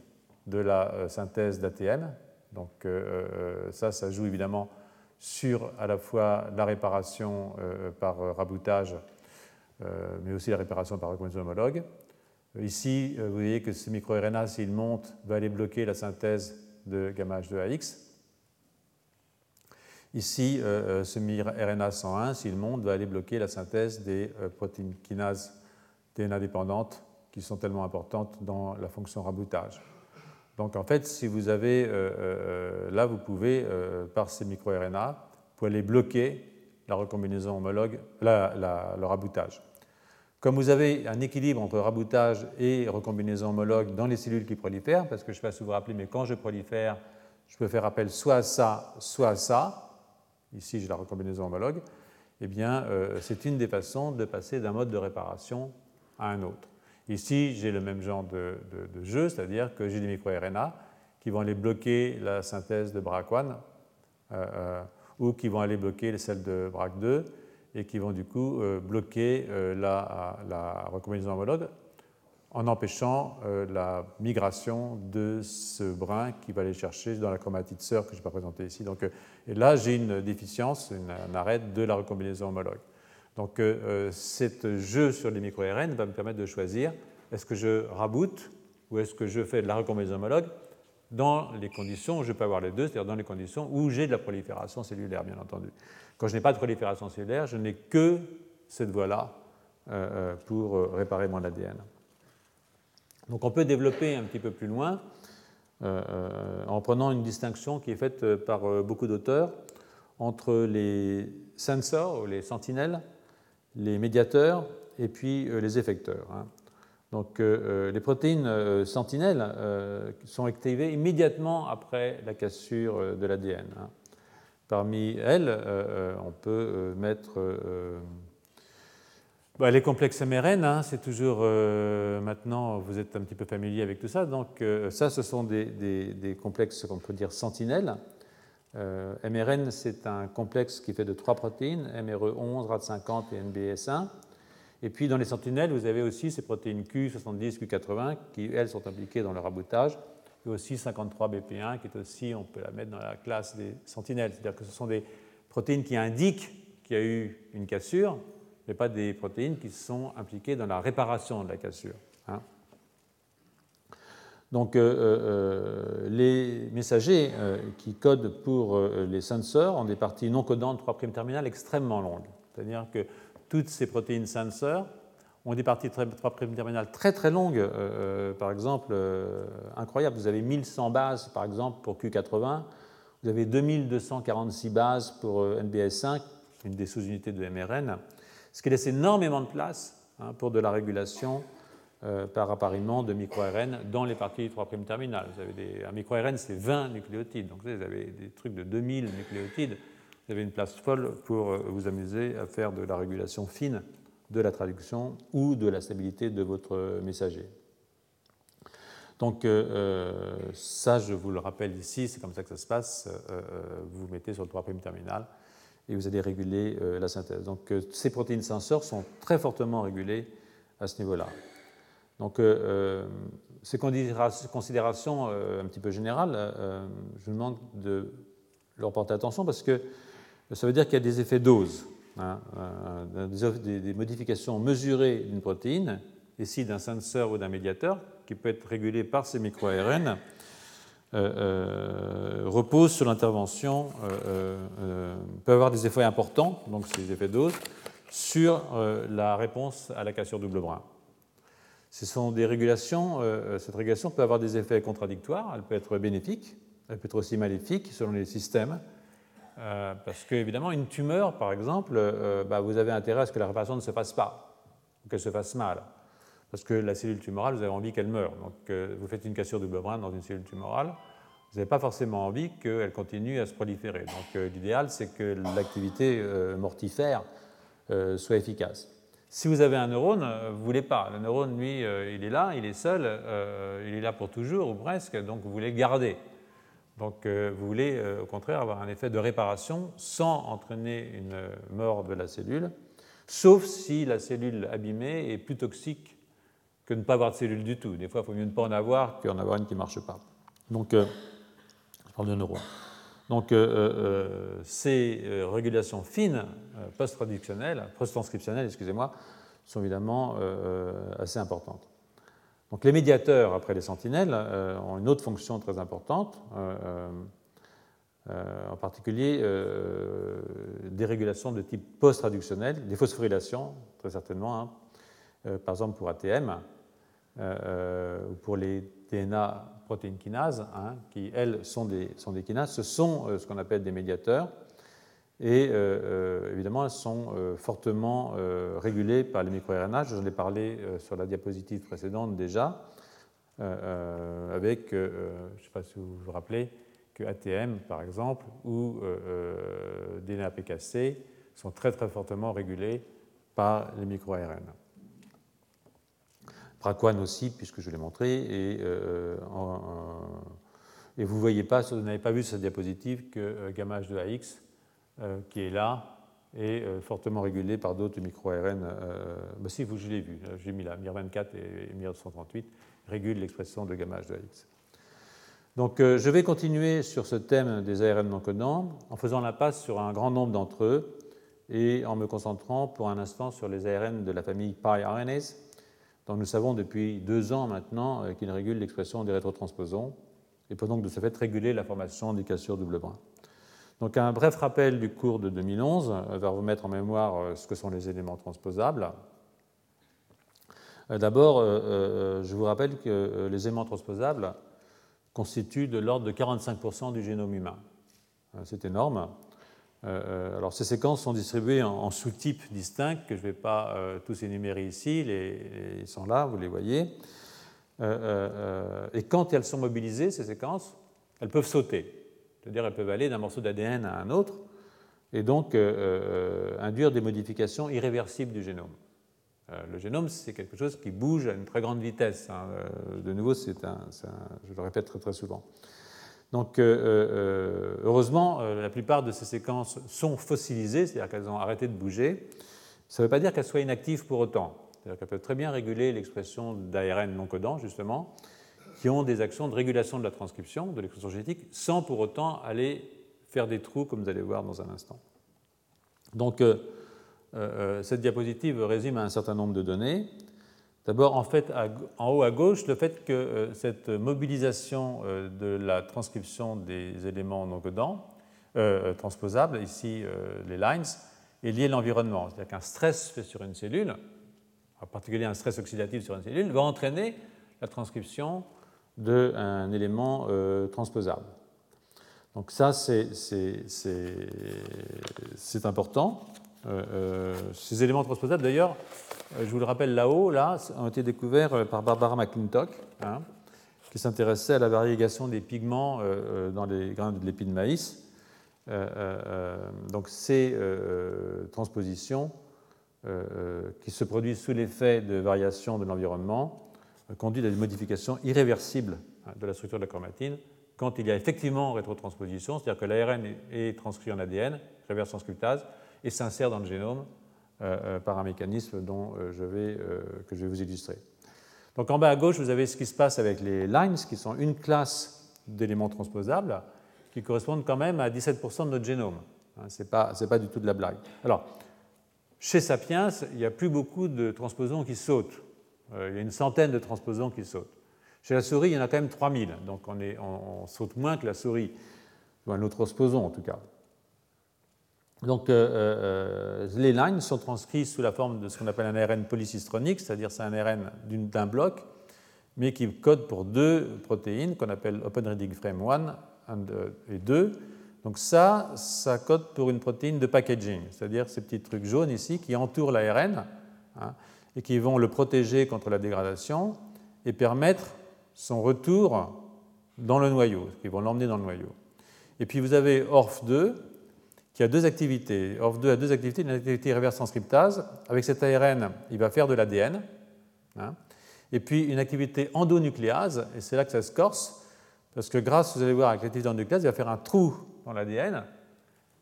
Speaker 2: de la synthèse d'ATM. Donc ça, ça joue évidemment sur à la fois la réparation par raboutage euh, mais aussi la réparation par recombinaison homologue. Euh, ici, euh, vous voyez que ce microRNA, s'il monte, va aller bloquer la synthèse de gamma H2AX. Ici, ce RNA 101, s'il monte, va aller bloquer la synthèse des protéines kinases DNA dépendantes qui sont tellement importantes dans la fonction raboutage. Donc en fait, si vous avez, là, vous pouvez, par ces microRNA, pour aller bloquer la recombinaison homologue, le raboutage. Comme vous avez un équilibre entre raboutage et recombinaison homologue dans les cellules qui prolifèrent, parce que je ne sais pas si vous vous rappelez, mais quand je prolifère, je peux faire appel soit à ça, soit à ça. Ici, j'ai la recombinaison homologue. eh bien, c'est une des façons de passer d'un mode de réparation à un autre. Ici, j'ai le même genre de, jeu, c'est-à-dire que j'ai des microRNA qui vont aller bloquer la synthèse de BRAC1 ou qui vont aller bloquer celle de BRAC2 et qui vont du coup bloquer la, la recombinaison homologue en empêchant euh, la migration de ce brin qui va aller chercher dans la chromatide sœur que je n'ai pas présentée ici. Donc, euh, et là, j'ai une déficience, un arrêt de la recombinaison homologue. Donc, euh, ce jeu sur les micro-RN va me permettre de choisir est-ce que je raboute ou est-ce que je fais de la recombinaison homologue dans les conditions où je peux avoir les deux, c'est-à-dire dans les conditions où j'ai de la prolifération cellulaire, bien entendu. Quand je n'ai pas de prolifération cellulaire, je n'ai que cette voie-là pour réparer mon ADN. Donc on peut développer un petit peu plus loin euh, euh, en prenant une distinction qui est faite euh, par beaucoup d'auteurs entre les sensors ou les sentinelles, les médiateurs et puis les effecteurs. Hein. Donc les protéines sentinelles sont activées immédiatement après la cassure de l'ADN. Hein. Parmi elles, on peut mettre bah, les complexes MRN, hein, c'est toujours euh, maintenant, vous êtes un petit peu familier avec tout ça. Donc, euh, ça, ce sont des, complexes qu'on peut dire sentinelles. Euh, MRN, c'est un complexe qui fait de trois protéines, MRE11, RAD50 et NBS1. Et puis, dans les sentinelles, vous avez aussi ces protéines Q70, Q80 qui, elles, sont impliquées dans le raboutage. Et aussi 53BP1 qui est aussi, on peut la mettre dans la classe des sentinelles. C'est-à-dire que ce sont des protéines qui indiquent qu'il y a eu une cassure mais pas des protéines qui sont impliquées dans la réparation de la cassure. Hein. Donc, euh, euh, les messagers euh, qui codent pour les sensors ont des parties non codantes 3' terminales extrêmement longues. C'est-à-dire que toutes ces protéines sensors ont des parties 3' terminales très très longues. par exemple, incroyable, vous avez 1100 bases par exemple pour Q80, vous avez 2246 bases pour NBS5, une des sous-unités de MRN ce qui laisse énormément de place hein, pour de la régulation euh, par appariement de micro-RN dans les parties 3' terminales. Vous avez des, un micro-RN, c'est 20 nucléotides, donc vous avez des trucs de 2000 nucléotides. Vous avez une place folle pour euh, vous amuser à faire de la régulation fine de la traduction ou de la stabilité de votre messager. Donc euh, ça, je vous le rappelle ici, c'est comme ça que ça se passe. vous vous mettez sur le 3' terminal et vous allez réguler la synthèse. Donc ces protéines sensors sont très fortement régulées à ce niveau-là. Donc euh, ces considérations un petit peu générales, je vous demande de leur porter attention parce que ça veut dire qu'il y a des effets dose, hein, des, modifications mesurées d'une protéine, ici d'un sensor ou d'un médiateur, qui peut être régulé par ces micro-ARN euh, euh, repose sur l'intervention, euh, peut avoir des effets importants, donc ces effets dose, sur la réponse à la cassure double brin. Ce sont des régulations, cette régulation peut avoir des effets contradictoires, elle peut être bénéfique, elle peut être aussi maléfique selon les systèmes, parce qu'évidemment, une tumeur, par exemple, bah, vous avez intérêt à ce que la réparation ne se fasse pas, qu'elle se fasse mal parce que la cellule tumorale, vous avez envie qu'elle meure. Donc euh, vous faites une cassure double brin dans une cellule tumorale, vous n'avez pas forcément envie qu'elle continue à se proliférer. Donc euh, l'idéal, c'est que l'activité euh, mortifère soit efficace. Si vous avez un neurone, vous ne voulez pas. Le neurone, lui, il est là, il est seul, il est là pour toujours ou presque, donc vous voulez garder. Donc vous voulez au contraire avoir un effet de réparation sans entraîner une mort de la cellule, sauf si la cellule abîmée est plus toxique que ne pas avoir de cellules du tout. Des fois, il faut mieux ne pas en avoir qu'en avoir une qui ne marche pas. Donc, euh, je parle de neurones. Donc, euh, euh, ces régulations fines, post-traductionnelles, post-transcriptionnelles, excusez-moi, sont évidemment assez importantes. Donc, les médiateurs, après les sentinelles, ont une autre fonction très importante, en particulier des régulations de type post-traductionnel, des phosphorylations, très certainement, hein, par exemple pour ATM, euh, ou pour les DNA protéines kinases, hein, qui elles sont des, sont des kinases, ce sont euh, ce qu'on appelle des médiateurs. Et euh, évidemment, elles sont fortement régulées par les microRNA. J'en ai parlé sur la diapositive précédente déjà, avec, je ne sais pas si vous vous rappelez, que ATM, par exemple, ou DNA PKC sont très très fortement régulés par les micro-ARN. Praquan aussi, puisque je l'ai montré, et, euh, et vous voyez pas, vous n'avez pas vu sur cette diapositive que euh, gamma H de AX, euh, qui est là, est fortement régulé par d'autres micro-ARN. Bah si, vous, je l'ai vu, j'ai mis là, MIR24 et MIR238 régulent l'expression de gamma H de AX. Donc je vais continuer sur ce thème des ARN non codants en faisant la passe sur un grand nombre d'entre eux et en me concentrant pour un instant sur les ARN de la famille PyRNase, dont nous savons depuis deux ans maintenant euh, qu'ils régulent l'expression des rétrotransposons et peuvent donc de ce fait réguler la formation des cassures double brin. Donc un bref rappel du cours de 2011 euh, va vous mettre en mémoire euh, ce que sont les éléments transposables. D'abord, je vous rappelle que les éléments transposables constituent de l'ordre de 45% du génome humain. C'est énorme. Euh, euh, alors ces séquences sont distribuées en, sous-types distincts que je ne vais pas euh, tous énumérer ici, ils sont là, vous les voyez. et quand elles sont mobilisées, ces séquences, elles peuvent sauter, c'est-à-dire elles peuvent aller d'un morceau d'ADN à un autre, et donc induire des modifications irréversibles du génome. le génome, c'est quelque chose qui bouge à une très grande vitesse. Hein. de nouveau, c'est je le répète très, très souvent. Donc, euh, euh, heureusement, euh, la plupart de ces séquences sont fossilisées, c'est-à-dire qu'elles ont arrêté de bouger. Ça ne veut pas dire qu'elles soient inactives pour autant. C'est-à-dire qu'elles peuvent très bien réguler l'expression d'ARN non codant, justement, qui ont des actions de régulation de la transcription, de l'expression génétique, sans pour autant aller faire des trous, comme vous allez voir dans un instant. Donc, cette diapositive résume un certain nombre de données. D'abord, en fait, en haut à gauche, le fait que euh, cette mobilisation euh, de la transcription des éléments non codants, euh, transposables, ici les lines, est liée à l'environnement. C'est-à-dire qu'un stress fait sur une cellule, en particulier un stress oxydatif sur une cellule, va entraîner la transcription d'un élément transposable. Donc ça, c'est important. Ces éléments transposables, d'ailleurs, euh, je vous le rappelle là-haut, là, ont été découverts euh, par Barbara McClintock, hein, qui s'intéressait à la variégation des pigments euh, dans les grains de l'épi de maïs. donc ces transpositions qui se produisent sous l'effet de variations de l'environnement conduisent à des modifications irréversibles hein, de la structure de la chromatine quand il y a effectivement rétrotransposition, c'est-à-dire que l'ARN est transcrit en ADN, reverse transcriptase, et s'insère dans le génome euh, euh, par un mécanisme dont euh, je vais, que je vais vous illustrer. Donc en bas à gauche, vous avez ce qui se passe avec les lines, qui sont une classe d'éléments transposables, qui correspondent quand même à 17% de notre génome. Hein, Ce n'est pas, pas, du tout de la blague. Alors, chez Sapiens, il n'y a plus beaucoup de transposons qui sautent. il y a une centaine de transposons qui sautent. Chez la souris, il y en a quand même 3000, donc on, est, on, saute moins que la souris, ou un autre transposon en tout cas. Donc, euh, euh, les lines sont transcrites sous la forme de ce qu'on appelle un ARN polycistronique, c'est-à-dire c'est un ARN d'un bloc, mais qui code pour deux protéines qu'on appelle Open Reading Frame 1 et 2. Donc ça, ça code pour une protéine de packaging, c'est-à-dire ces petits trucs jaunes ici qui entourent l'ARN hein, et qui vont le protéger contre la dégradation et permettre son retour dans le noyau, qui vont l'emmener dans le noyau. Et puis vous avez ORF2, qui a deux activités. ORF2 a deux activités. Une activité reverse transcriptase. Avec cet ARN, il va faire de l'ADN. Hein. et puis une activité endonucléase, et c'est là que ça se corse, parce que grâce, vous allez voir, avec l'activité endonucléase, il va faire un trou dans l'ADN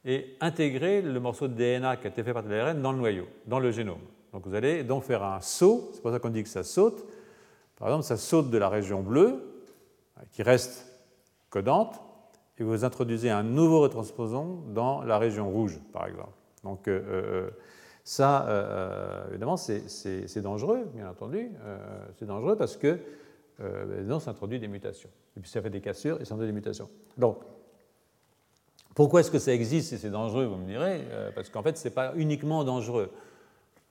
Speaker 2: et intégrer le morceau de DNA qui a été fait par l'ARN dans le noyau, dans le génome. Donc vous allez donc faire un saut, c'est pour ça qu'on dit que ça saute. Par exemple, ça saute de la région bleue, qui reste codante, et vous introduisez un nouveau retransposon dans la région rouge, par exemple. Donc euh, euh, ça, euh, évidemment, c'est dangereux, bien entendu. c'est dangereux parce que euh, ça introduit des mutations. Et puis ça fait des cassures et ça introduit des mutations. Donc, pourquoi est-ce que ça existe et c'est dangereux, vous me direz? Parce qu'en fait, ce n'est pas uniquement dangereux.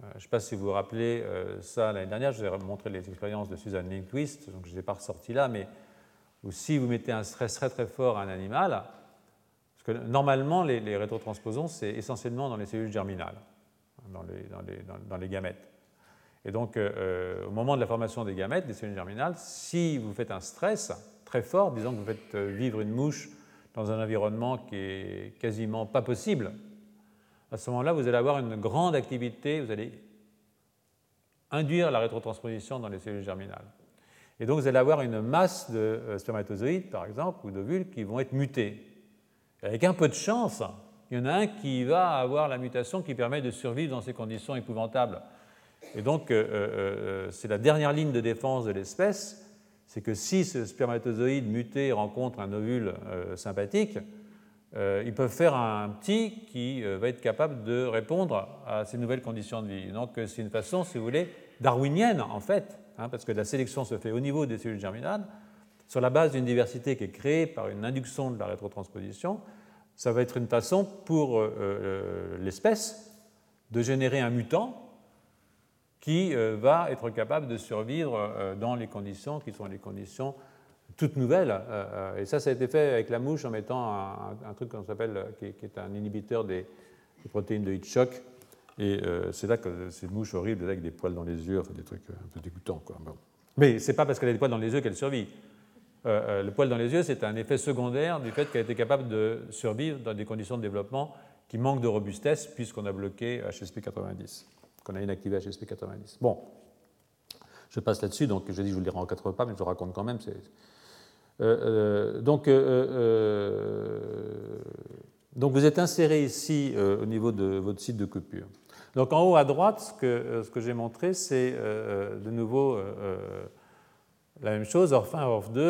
Speaker 2: je ne sais pas si vous vous rappelez ça l'année dernière, je vous ai montré les expériences de Suzanne Lindquist, donc je ne les ai pas ressorties là, mais ou si vous mettez un stress très très fort à un animal, parce que normalement les, rétrotransposons, c'est essentiellement dans les cellules germinales, dans les, dans les, gamètes. Et donc, euh, euh, au moment de la formation des gamètes, des cellules germinales, si vous faites un stress très fort, disons que vous faites euh, vivre une mouche dans un environnement qui est quasiment pas possible, à ce moment-là, vous allez avoir une grande activité, vous allez induire la rétrotransposition dans les cellules germinales. Et donc, vous allez avoir une masse de euh, spermatozoïdes, par exemple, ou d'ovules qui vont être mutés. avec un peu de chance, il y en a un qui va avoir la mutation qui permet de survivre dans ces conditions épouvantables. Et donc, euh, euh, c'est la dernière ligne de défense de l'espèce, c'est que si ce spermatozoïde muté rencontre un ovule sympathique, ils peuvent faire un petit qui va être capable de répondre à ces nouvelles conditions de vie. Donc, c'est une façon, si vous voulez, darwinienne, en fait, Hein, parce que la sélection se fait au niveau des cellules germinales, sur la base d'une diversité qui est créée par une induction de la rétrotransposition, ça va être une façon pour euh, euh, l'espèce de générer un mutant qui euh, va être capable de survivre dans les conditions qui sont les conditions toutes nouvelles. et ça, ça a été fait avec la mouche en mettant un, truc qu'on s'appelle, qui, est un inhibiteur des, protéines de heat et euh, c'est là que ces mouches horribles avec des poils dans les yeux, des trucs un peu dégoûtants. Quoi. Mais ce n'est pas parce qu'elle a des poils dans les yeux qu'elle survit. Euh, euh, le poil dans les yeux, c'est un effet secondaire du fait qu'elle était capable de survivre dans des conditions de développement qui manquent de robustesse puisqu'on a bloqué HSP90, qu'on a inactivé HSP90. Bon, je passe là-dessus, donc je dis je vous le en quatre pas, mais je vous raconte quand même. donc vous êtes inséré ici au niveau de votre site de coupure. Donc en haut à droite, ce que, euh, j'ai montré, c'est euh, euh, de nouveau la même chose, ORF 1, ORF 2.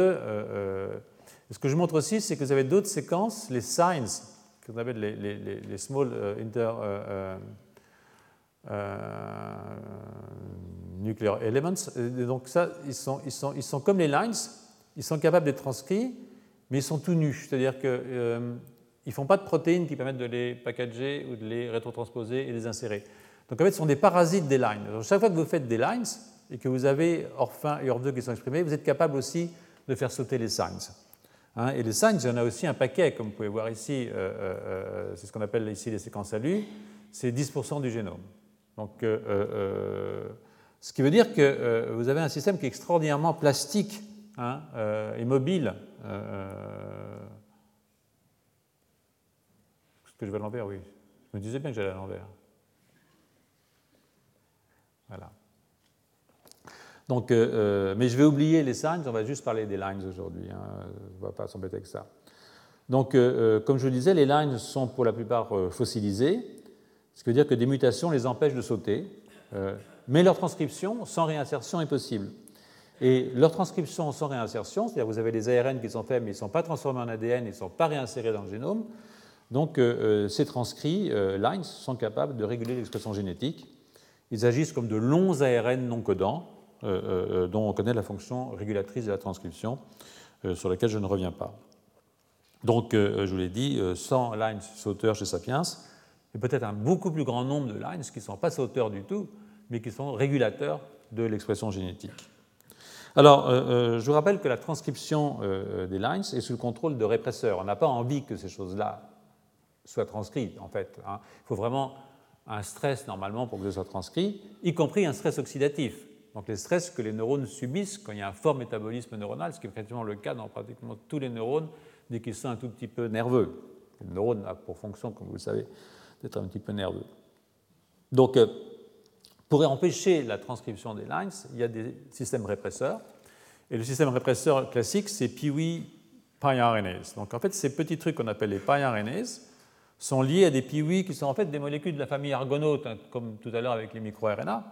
Speaker 2: ce que je montre aussi, c'est que vous avez d'autres séquences, les signs, qu'on appelle les, les, small inter nuclear elements. donc ça, ils sont comme les lines, ils sont capables d'être transcrits, mais ils sont tout nus. C'est-à-dire que ils ne font pas de protéines qui permettent de les packager ou de les rétrotransposer et les insérer. Donc en fait, ce sont des parasites des lines. chaque fois que vous faites des lines et que vous avez ORF1 et ORF2 qui sont exprimés, vous êtes capable aussi de faire sauter les signs. Hein, et les signs, il y en a aussi un paquet, comme vous pouvez voir ici, euh, euh, euh, c'est ce qu'on appelle ici les séquences ALU, c'est 10% du génome. Donc, ce qui veut dire que vous avez un système qui est extraordinairement plastique hein, et mobile que je vais à l'envers, oui. Je me disais bien que j'allais à l'envers. Voilà. Donc, euh, euh, mais je vais oublier les signs, on va juste parler des lines aujourd'hui. Hein. On ne va pas s'embêter avec ça. Donc, euh, comme je vous disais, les lines sont pour la plupart fossilisées, ce qui veut dire que des mutations les empêchent de sauter, mais leur transcription sans réinsertion est possible. Et leur transcription sans réinsertion, c'est-à-dire que vous avez des ARN qui sont faits, mais ils ne sont pas transformés en ADN, ils ne sont pas réinsérés dans le génome, donc euh, euh, ces transcrits euh, lines sont capables de réguler l'expression génétique. Ils agissent comme de longs ARN non codants, dont on connaît la fonction régulatrice de la transcription, sur laquelle je ne reviens pas. Donc, je vous l'ai dit, 100 lines sauteurs chez Sapiens, et peut-être un beaucoup plus grand nombre de lines qui ne sont pas sauteurs du tout, mais qui sont régulateurs de l'expression génétique. Alors, je vous rappelle que la transcription des lines est sous le contrôle de répresseurs. On n'a pas envie que ces choses-là soit transcrit, en fait. Hein. Il faut vraiment un stress, normalement, pour que ce soit transcrit, y compris un stress oxydatif. Donc les stress que les neurones subissent quand il y a un fort métabolisme neuronal, ce qui est effectivement le cas dans pratiquement tous les neurones dès qu'ils sont un tout petit peu nerveux. Le neurone a pour fonction, comme vous le savez, d'être un petit peu nerveux. Donc, euh, pour empêcher la transcription des lines, il y a des systèmes répresseurs. Et le système répresseur classique, c'est PIWI PyRNAs. Donc, en fait, ces petits trucs qu'on appelle les PyRNAs, sont liés à des piouis qui sont en fait des molécules de la famille argonaute, hein, comme tout à l'heure avec les microRNA.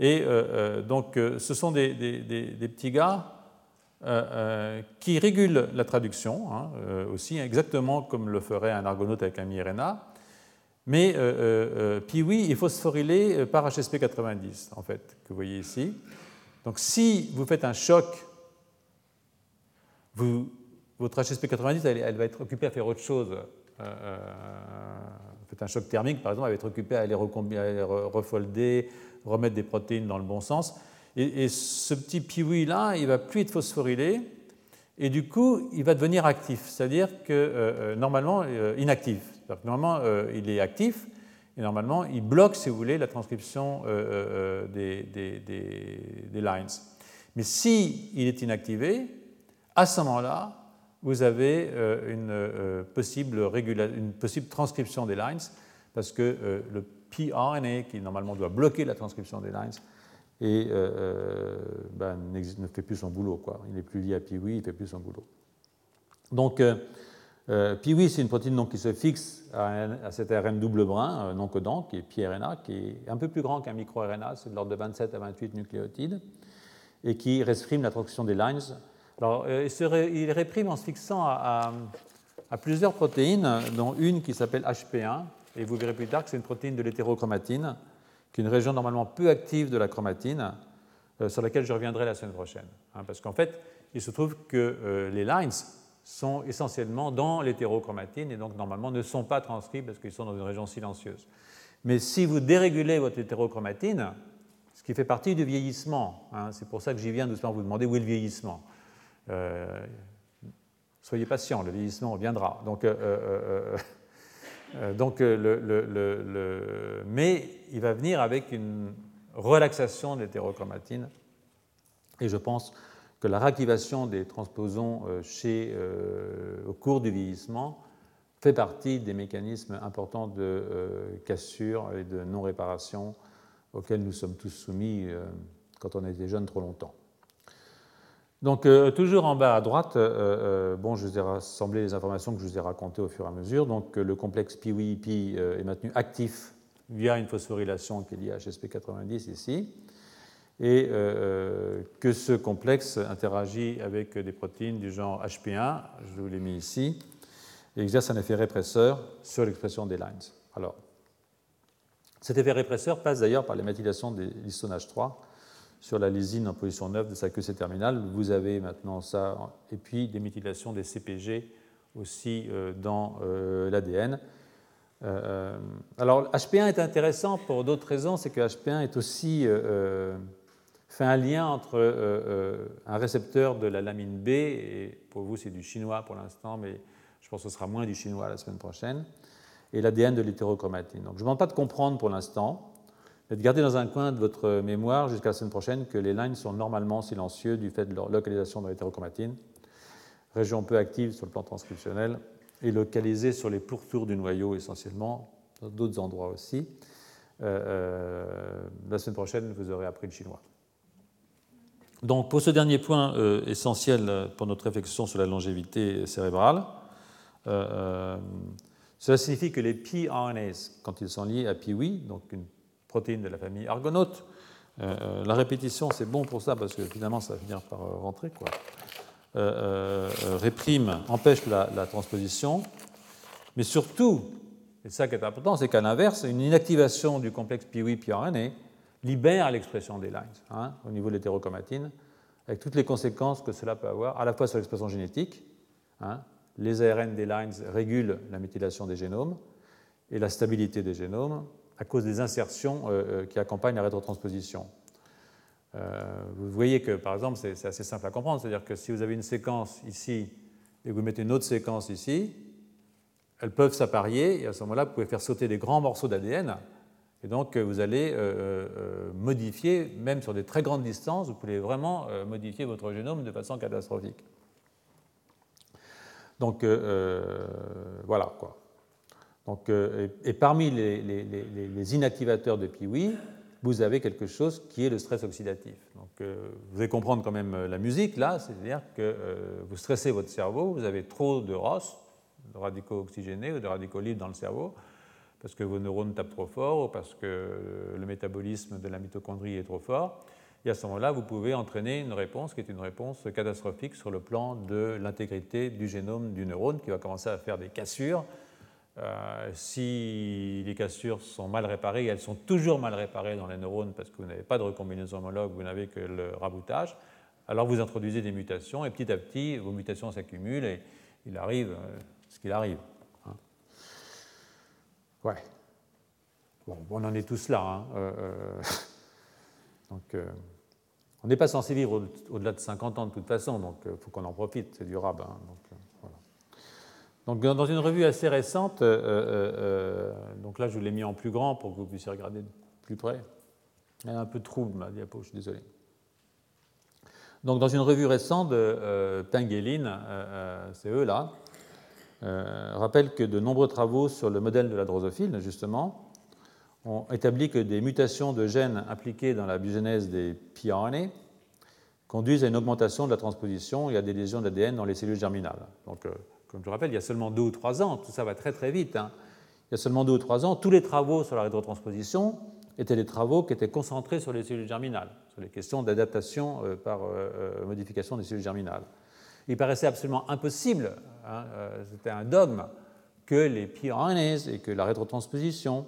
Speaker 2: Et euh, euh, donc, euh, ce sont des, petits gars qui régulent la traduction, hein, aussi, exactement comme le ferait un argonaute avec un miRNA. Mais piouis est phosphorylé par HSP90, en fait, que vous voyez ici. Donc, si vous faites un choc, vous, votre HSP90, elle, elle, va être occupée à faire autre chose euh, euh, fait un choc thermique, par exemple, va être occupée à aller, refolder, remettre des protéines dans le bon sens. Et, ce petit piwi-là, il va plus être phosphorylé, et du coup, il va devenir actif, c'est-à-dire que euh, normalement, inactif. normalement, il est actif, et normalement, il bloque, si vous voulez, la transcription des, lines. Mais s'il il est inactivé, à ce moment-là, vous avez euh, une, euh, possible une possible transcription des lines, parce que le pRNA, qui normalement doit bloquer la transcription des lines, et ben, ne fait plus son boulot. Quoi. Il n'est plus lié à PIWI, il ne fait plus son boulot. Donc, euh, PIWI, c'est une protéine donc, qui se fixe à, cet ARN double brin non codant, qui est piRNA, qui est un peu plus grand qu'un microRNA, c'est de l'ordre de 27 à 28 nucléotides, et qui réprime la transcription des lines. Alors, euh, il, réprime en se fixant à, plusieurs protéines, dont une qui s'appelle HP1, et vous verrez plus tard que c'est une protéine de l'hétérochromatine, qui est une région normalement peu active de la chromatine, euh, sur laquelle je reviendrai la semaine prochaine. Hein, parce qu'en fait, il se trouve que les lines sont essentiellement dans l'hétérochromatine et donc normalement ne sont pas transcrits parce qu'ils sont dans une région silencieuse. Mais si vous dérégulez votre hétérochromatine, ce qui fait partie du vieillissement, hein, c'est pour ça que j'y viens doucement vous demander où est le vieillissement. Euh, soyez patient, le vieillissement viendra. Donc, euh, euh, donc le, mais il va venir avec une relaxation de l'hétérochromatine. Et je pense que la réactivation des transposons au cours du vieillissement fait partie des mécanismes importants de cassure et de non-réparation auxquels nous sommes tous soumis quand on était jeune trop longtemps. Donc, toujours en bas à droite, bon, je vous ai rassemblé les informations que je vous ai racontées au fur et à mesure. Donc, le complexe PWIP est maintenu actif via une phosphorylation qui est liée à HSP90 ici et euh, que ce complexe interagit avec des protéines du genre HP1, je vous l'ai mis ici, et exerce un effet répresseur sur l'expression des lines. Alors, cet effet répresseur passe d'ailleurs par l'éméthylation des l'histone 3 sur la lysine en position 9 de sa queue terminale. Vous avez maintenant ça, et puis des méthylations des CPG aussi euh, dans euh, l'ADN. alors, HP1 est intéressant pour d'autres raisons, c'est que HP1 est aussi fait un lien entre euh, euh, un récepteur de la lamine B, et pour vous c'est du chinois pour l'instant, mais je pense que ce sera moins du chinois la semaine prochaine, et l'ADN de l'hétérochromatine. Donc je ne demande pas de comprendre pour l'instant, de garder dans un coin de votre mémoire jusqu'à la semaine prochaine que les lines sont normalement silencieux du fait de leur localisation dans l'hétérochromatine, région peu active sur le plan transcriptionnel, et localisée sur les pourtours du noyau essentiellement, dans d'autres endroits aussi. Euh, la semaine prochaine, vous aurez appris le chinois. Donc, pour ce dernier point euh, essentiel pour notre réflexion sur la longévité cérébrale, euh, euh, cela signifie que les pRNAs, quand ils sont liés à PIWI, donc une protéine de la famille argonaute, la répétition c'est bon pour ça parce que finalement ça va finir par rentrer, quoi, réprime, empêche la, la, transposition, mais surtout, et ça qui est important, c'est qu'à l'inverse, une inactivation du complexe PIWI-pRNA libère l'expression des lines hein, au niveau de l'hétérochromatine, avec toutes les conséquences que cela peut avoir, à la fois sur l'expression génétique, hein, les ARN des lines régulent la méthylation des génomes et la stabilité des génomes à cause des insertions euh, euh, qui accompagnent la rétrotransposition. Euh, vous voyez que, par exemple, c'est assez simple à comprendre, c'est-à-dire que si vous avez une séquence ici et que vous mettez une autre séquence ici, elles peuvent s'apparier et à ce moment-là, vous pouvez faire sauter des grands morceaux d'ADN et donc, vous allez modifier, même sur des très grandes distances, vous pouvez vraiment modifier votre génome de façon catastrophique. Donc, voilà quoi. Donc, et, parmi les, inactivateurs de PIWI, vous avez quelque chose qui est le stress oxydatif. Donc, vous allez comprendre quand même la musique là, c'est-à-dire que vous stressez votre cerveau, vous avez trop de ROS, de radicaux oxygénés ou de radicaux libres dans le cerveau, parce que vos neurones tapent trop fort ou parce que le métabolisme de la mitochondrie est trop fort. Et à ce moment-là, vous pouvez entraîner une réponse qui est une réponse catastrophique sur le plan de l'intégrité du génome du neurone qui va commencer à faire des cassures. Euh, si les cassures sont mal réparées, elles sont toujours mal réparées dans les neurones parce que vous n'avez pas de recombinaison homologue, vous n'avez que le raboutage, alors vous introduisez des mutations et petit à petit, vos mutations s'accumulent et il arrive euh, ce qu'il arrive. Ouais. Bon, on en est tous là. Hein. Euh, donc, on n'est pas censé vivre au-delà de 50 ans de toute façon, donc il faut qu'on en profite, c'est durable. Hein. donc, dans une revue assez récente, donc là je vous l'ai mis en plus grand pour que vous puissiez regarder de plus près. Y a un peu de trouble ma diapo, je suis désolé. Donc dans une revue récente de Pengueline, c'est eux là, rappelle que de nombreux travaux sur le modèle de la drosophile, justement, ont établi que des mutations de gènes impliquées dans la biogénèse des pRNA conduisent à une augmentation de la transposition et à des lésions d'ADN dans les cellules germinales. Donc, comme je vous rappelle, il y a seulement deux ou trois ans, tout ça va très très vite. Hein. Il y a seulement deux ou trois ans, tous les travaux sur la rétrotransposition étaient des travaux qui étaient concentrés sur les cellules germinales, sur les questions d'adaptation euh, par euh, euh, modification des cellules germinales. Il paraissait absolument impossible, hein, c'était un dogme, que les pRNAs et que la rétrotransposition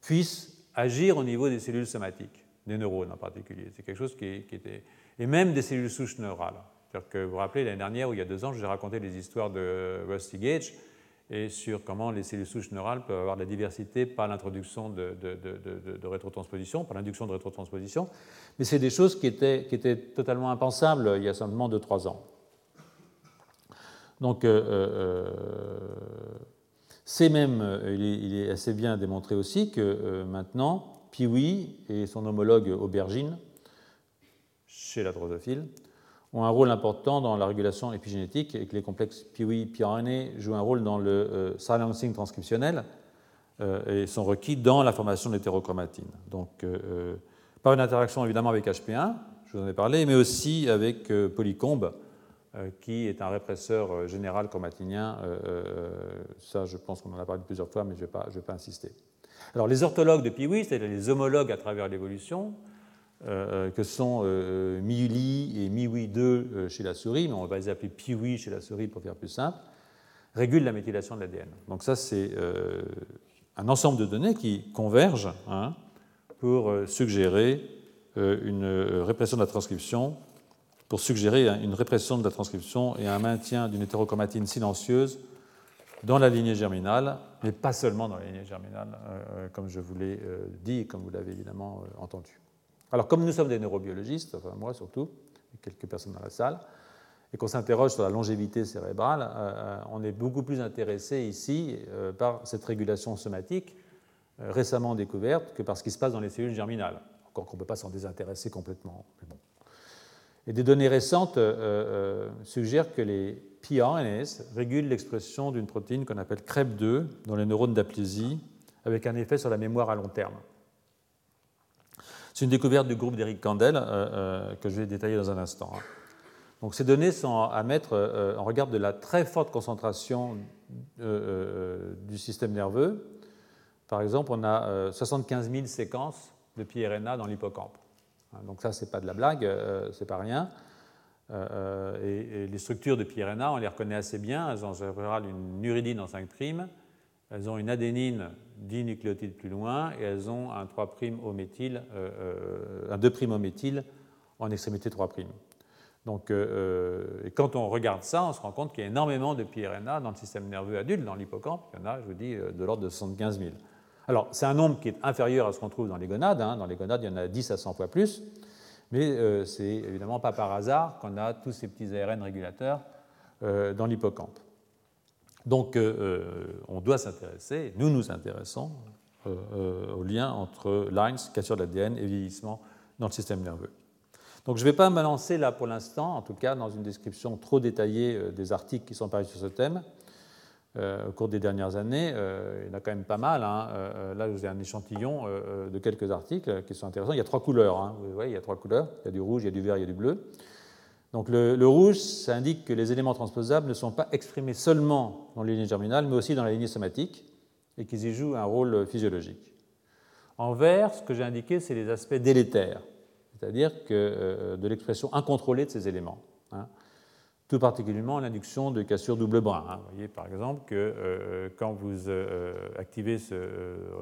Speaker 2: puissent agir au niveau des cellules somatiques, des neurones en particulier. C'est quelque chose qui, qui était. et même des cellules souches neurales que vous vous rappelez, l'année dernière, ou il y a deux ans, je vous ai raconté les histoires de Rusty Gage et sur comment les cellules souches neurales peuvent avoir de la diversité par l'introduction de, rétrotransposition, par l'induction de rétrotransposition. Mais c'est des choses qui étaient, totalement impensables il y a simplement deux, trois ans. Donc, euh, euh, c'est même, il est, assez bien démontré aussi que euh, maintenant, Piwi et son homologue aubergine, chez la drosophile, ont un rôle important dans la régulation épigénétique et que les complexes PIWI PRNA jouent un rôle dans le euh, silencing transcriptionnel euh, et sont requis dans la formation de l'hétérochromatine. Donc, euh, par une interaction évidemment avec HP1, je vous en ai parlé, mais aussi avec polycombe, qui est un répresseur général chromatinien. ça, je pense qu'on en a parlé plusieurs fois, mais je ne vais, vais, pas insister. Alors, les orthologues de PIWI, c'est-à-dire les homologues à travers l'évolution, euh, que sont euh, MIULI et MIWI2 euh, chez la souris, mais on va les appeler PIWI chez la souris pour faire plus simple, régulent la méthylation de l'ADN. Donc ça, c'est un ensemble de données qui convergent hein, pour suggérer une répression de la transcription, pour suggérer une répression de la transcription et un maintien d'une hétérochromatine silencieuse dans la lignée germinale, mais pas seulement dans la lignée germinale, comme je vous l'ai dit et comme vous l'avez évidemment entendu. Alors, comme nous sommes des neurobiologistes, enfin moi surtout, et quelques personnes dans la salle, et qu'on s'interroge sur la longévité cérébrale, euh, euh, on est beaucoup plus intéressé ici euh, par cette régulation somatique récemment découverte que par ce qui se passe dans les cellules germinales. Encore qu'on ne peut pas s'en désintéresser complètement. Et des données récentes suggèrent que les pRNAs régulent l'expression d'une protéine qu'on appelle CREP2 dans les neurones d'aplésie, avec un effet sur la mémoire à long terme. C'est une découverte du groupe d'Eric Kandel euh, euh, que je vais détailler dans un instant. Hein. Donc ces données sont à mettre euh, en regard de la très forte concentration du système nerveux. Par exemple, on a 75 000 séquences de PRNA dans l'hippocampe. Hein, donc ça, c'est pas de la blague, c'est pas rien. Et, les structures de PRNA, on les reconnaît assez bien. Elles ont en général une uridine en 5' elles ont une adénine 10 nucléotides plus loin et elles ont un 3' au méthyle, euh, euh, un 2' au méthyle en extrémité 3'. Donc, euh, et quand on regarde ça, on se rend compte qu'il y a énormément de PRNA dans le système nerveux adulte, dans l'hippocampe. Il y en a, je vous dis, de l'ordre de 75 000. Alors, c'est un nombre qui est inférieur à ce qu'on trouve dans les gonades. Hein. Dans les gonades, il y en a 10 à 100 fois plus. Mais c'est évidemment pas par hasard qu'on a tous ces petits ARN régulateurs dans l'hippocampe. Donc euh, euh, on doit s'intéresser, nous nous intéressons euh, au lien entre lines, cassure d'ADN et vieillissement dans le système nerveux. Donc je ne vais pas me lancer là pour l'instant, en tout cas dans une description trop détaillée des articles qui sont parus sur ce thème. au cours des dernières années, il y en a quand même pas mal. Hein. là, vous avez un échantillon de quelques articles qui sont intéressants. Il y a trois couleurs. Hein. Vous voyez, il y a trois couleurs. Il y a du rouge, il y a du vert, il y a du bleu. Donc le, rouge, ça indique que les éléments transposables ne sont pas exprimés seulement dans la lignée germinale, mais aussi dans la lignée somatique, et qu'ils y jouent un rôle physiologique. En vert, ce que j'ai indiqué, c'est les aspects délétères, c'est-à-dire euh, de l'expression incontrôlée de ces éléments. Hein. Tout particulièrement l'induction de cassures double brin. Hein. Vous voyez par exemple que euh, quand vous euh, activez ce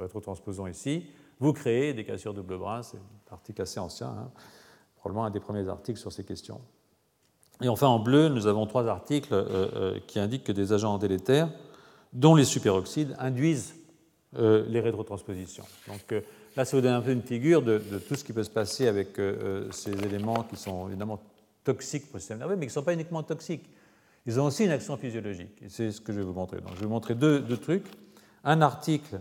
Speaker 2: rétrotransposon ici, vous créez des cassures double brin. C'est un article assez ancien, hein. probablement un des premiers articles sur ces questions. Et enfin, en bleu, nous avons trois articles euh, euh, qui indiquent que des agents délétères, dont les superoxydes, induisent euh, les rétrotranspositions. Donc là, ça vous donne un peu une figure de, tout ce qui peut se passer avec ces éléments qui sont évidemment toxiques pour le système nerveux, mais qui ne sont pas uniquement toxiques. Ils ont aussi une action physiologique. Et c'est ce que je vais vous montrer. Donc, je vais vous montrer deux, deux trucs. Un article,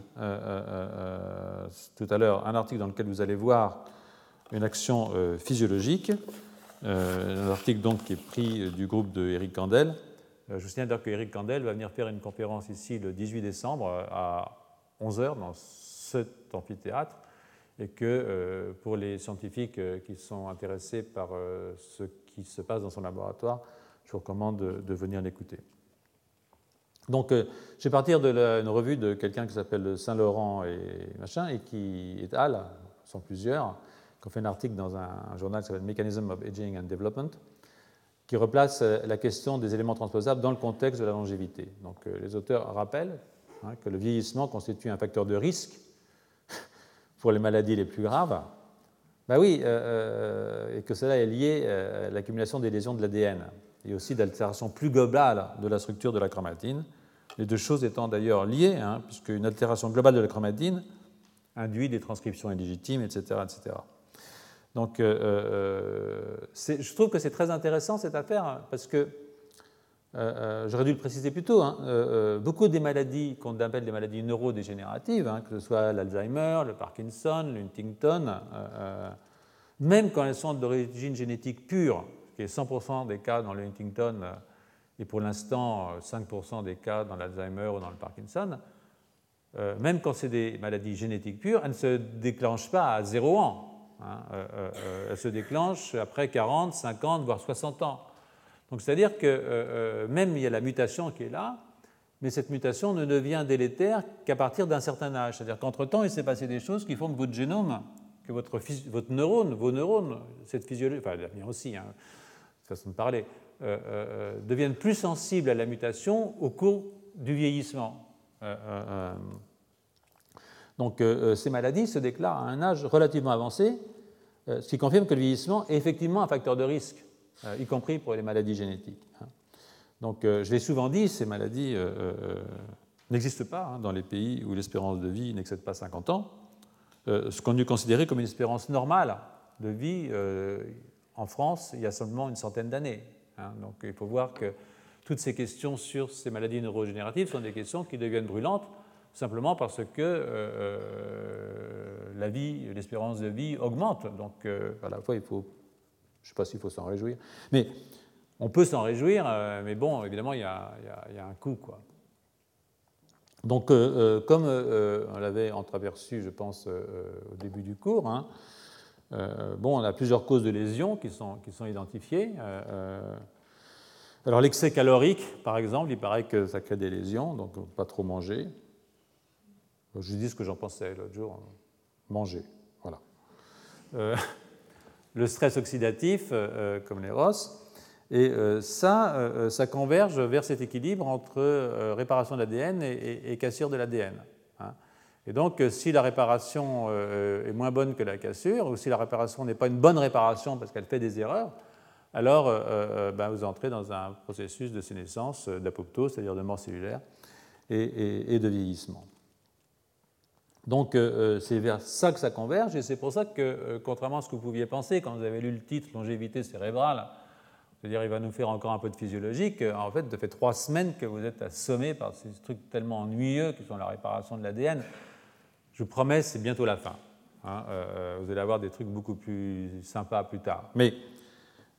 Speaker 2: tout à l'heure, un article dans lequel vous allez voir une action physiologique euh, un article donc qui est pris du groupe de Eric Kandel, je vous signale que Eric Kandel va venir faire une conférence ici le 18 décembre à 11h dans cet amphithéâtre et que pour les scientifiques qui sont intéressés par ce qui se passe dans son laboratoire, je vous recommande de, venir l'écouter. Donc, je vais partir d'une revue de quelqu'un qui s'appelle Saint-Laurent et machin, et qui est Al, sont plusieurs, qui ont fait un article dans un, journal qui s'appelle Mechanism of Aging and Development, qui replace euh, la question des éléments transposables dans le contexte de la longévité. Donc, euh, les auteurs rappellent hein, que le vieillissement constitue un facteur de risque pour les maladies les plus graves. Ben oui, euh, et que cela est lié à l'accumulation des lésions de l'ADN et aussi d'altérations plus globales de la structure de la chromatine. Les deux choses étant d'ailleurs liées, hein, puisque une altération globale de la chromatine induit des transcriptions illégitimes, etc. etc. Donc, euh, euh, je trouve que c'est très intéressant cette affaire hein, parce que, euh, j'aurais dû le préciser plus tôt, hein, beaucoup des maladies qu'on appelle des maladies neurodégénératives, hein, que ce soit l'Alzheimer, le Parkinson, l'Huntington, même quand elles sont d'origine génétique pure, ce qui est 100% des cas dans le Huntington et pour l'instant 5% des cas dans l'Alzheimer ou dans le Parkinson, euh, même quand c'est des maladies génétiques pures, elles ne se déclenchent pas à 0 ans. Hein. Euh, euh, elles se déclenchent après 40, 50, voire 60 ans. Donc c'est-à-dire que même il y a la mutation qui est là, mais cette mutation ne devient délétère qu'à partir d'un certain âge. C'est-à-dire qu'entre-temps, il s'est passé des choses qui font que votre génome, que votre, votre neurone, vos neurones, cette physiologie, enfin l'avenir aussi, hein, façon de parler, deviennent plus sensibles à la mutation au cours du vieillissement. Euh, euh, euh. donc ces maladies se déclarent à un âge relativement avancé, ce qui confirme que le vieillissement est effectivement un facteur de risque, y compris pour les maladies génétiques. Hein. Donc je l'ai souvent dit, ces maladies n'existent pas hein, dans les pays où l'espérance de vie n'excède pas 50 ans, ce qu'on eût considéré comme une espérance normale de vie en France il y a seulement une centaine d'années. Hein. Donc il faut voir que toutes ces questions sur ces maladies neurogénératives sont des questions qui deviennent brûlantes simplement parce que euh, euh, la vie, l'espérance de vie augmente. Donc euh, à la fois, il faut, je ne sais pas s'il faut s'en réjouir, mais on peut s'en réjouir, mais bon, évidemment, il y a, un coût. Quoi. Donc, comme on l'avait entreaperçu, je pense, au début du cours, hein, bon, on a plusieurs causes de lésions qui sont, qui sont identifiées. Alors l'excès calorique, par exemple, il paraît que ça crée des lésions, donc pas trop manger. Je dis ce que j'en pensais l'autre jour. Manger, voilà. Euh, le stress oxydatif, euh, comme les ROS. Et euh, ça, ça converge vers cet équilibre entre réparation de l'ADN et, cassure de l'ADN. Hein. Et donc, si la réparation est moins bonne que la cassure, ou si la réparation n'est pas une bonne réparation parce qu'elle fait des erreurs, alors euh, euh, ben, vous entrez dans un processus de sénescence, euh, d'apoptose, c'est-à-dire de mort cellulaire, et, de vieillissement. Donc c'est vers ça que ça converge, et c'est pour ça que, contrairement à ce que vous pouviez penser quand vous avez lu le titre Longévité cérébrale, c'est-à-dire il va nous faire encore un peu de physiologique, en fait, ça fait trois semaines que vous êtes assommé par ces trucs tellement ennuyeux qui sont la réparation de l'ADN. Je vous promets, c'est bientôt la fin. Hein, vous allez avoir des trucs beaucoup plus sympas plus tard. Mais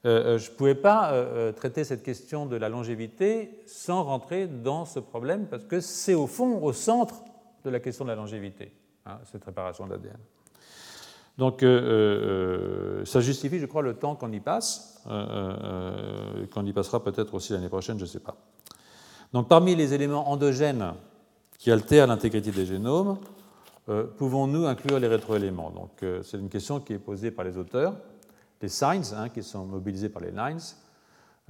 Speaker 2: euh, euh, je ne pouvais pas euh, traiter cette question de la longévité sans rentrer dans ce problème, parce que c'est au fond, au centre de la question de la longévité, hein, cette réparation de l'ADN. Donc ça justifie, je crois, le temps qu'on y passe, qu'on y passera peut-être aussi l'année prochaine, je ne sais pas. Donc parmi les éléments endogènes qui altèrent l'intégrité des génomes, pouvons-nous inclure les rétroéléments? Donc c'est une question qui est posée par les auteurs les signs, hein, qui sont mobilisés par les lines,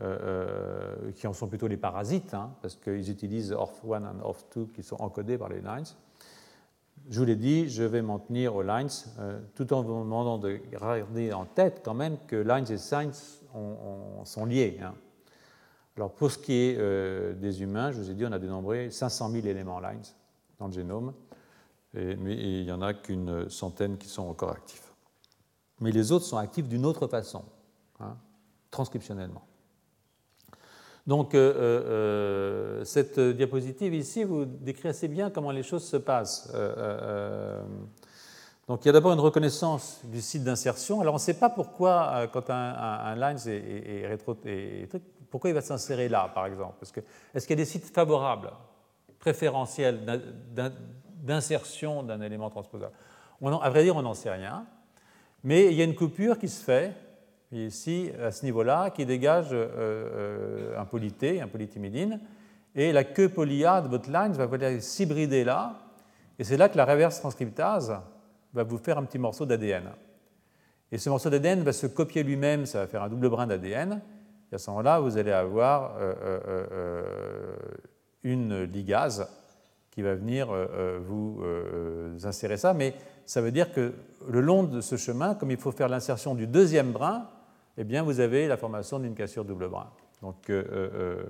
Speaker 2: euh, euh, qui en sont plutôt les parasites, hein, parce qu'ils utilisent ORF1 et ORF2 qui sont encodés par les lines. Je vous l'ai dit, je vais m'en tenir aux lines, euh, tout en vous demandant de garder en tête quand même que lines et signs sont liés. Hein. Alors pour ce qui est des humains, je vous ai dit, on a dénombré 500 000 éléments lines dans le génome, mais il n'y en a qu'une centaine qui sont encore actifs mais les autres sont actifs d'une autre façon, hein, transcriptionnellement. Donc, euh, euh, euh, cette diapositive ici vous décrit assez bien comment les choses se passent. donc, il y a d'abord une reconnaissance du site d'insertion. Alors, on ne sait pas pourquoi, quand un, un, lines est, rétro, Pourquoi il va s'insérer là, par exemple? Est-ce qu'il y a des sites favorables, préférentiels d'insertion d'un élément transposable? On À vrai dire, on n'en sait rien. Mais il y a une coupure qui se fait ici, à ce niveau-là, qui dégage euh, euh, un polyté, un polythymidine, et la queue polyA de votre line va s'hybrider là, et c'est là que la reverse transcriptase va vous faire un petit morceau d'ADN. Et ce morceau d'ADN va se copier lui-même, ça va faire un double brin d'ADN, et à ce moment-là, vous allez avoir euh, une ligase qui va venir vous insérer ça, mais ça veut dire que le long de ce chemin, comme il faut faire l'insertion du deuxième brin, eh bien, vous avez la formation d'une cassure double brin. Donc, euh, euh, euh,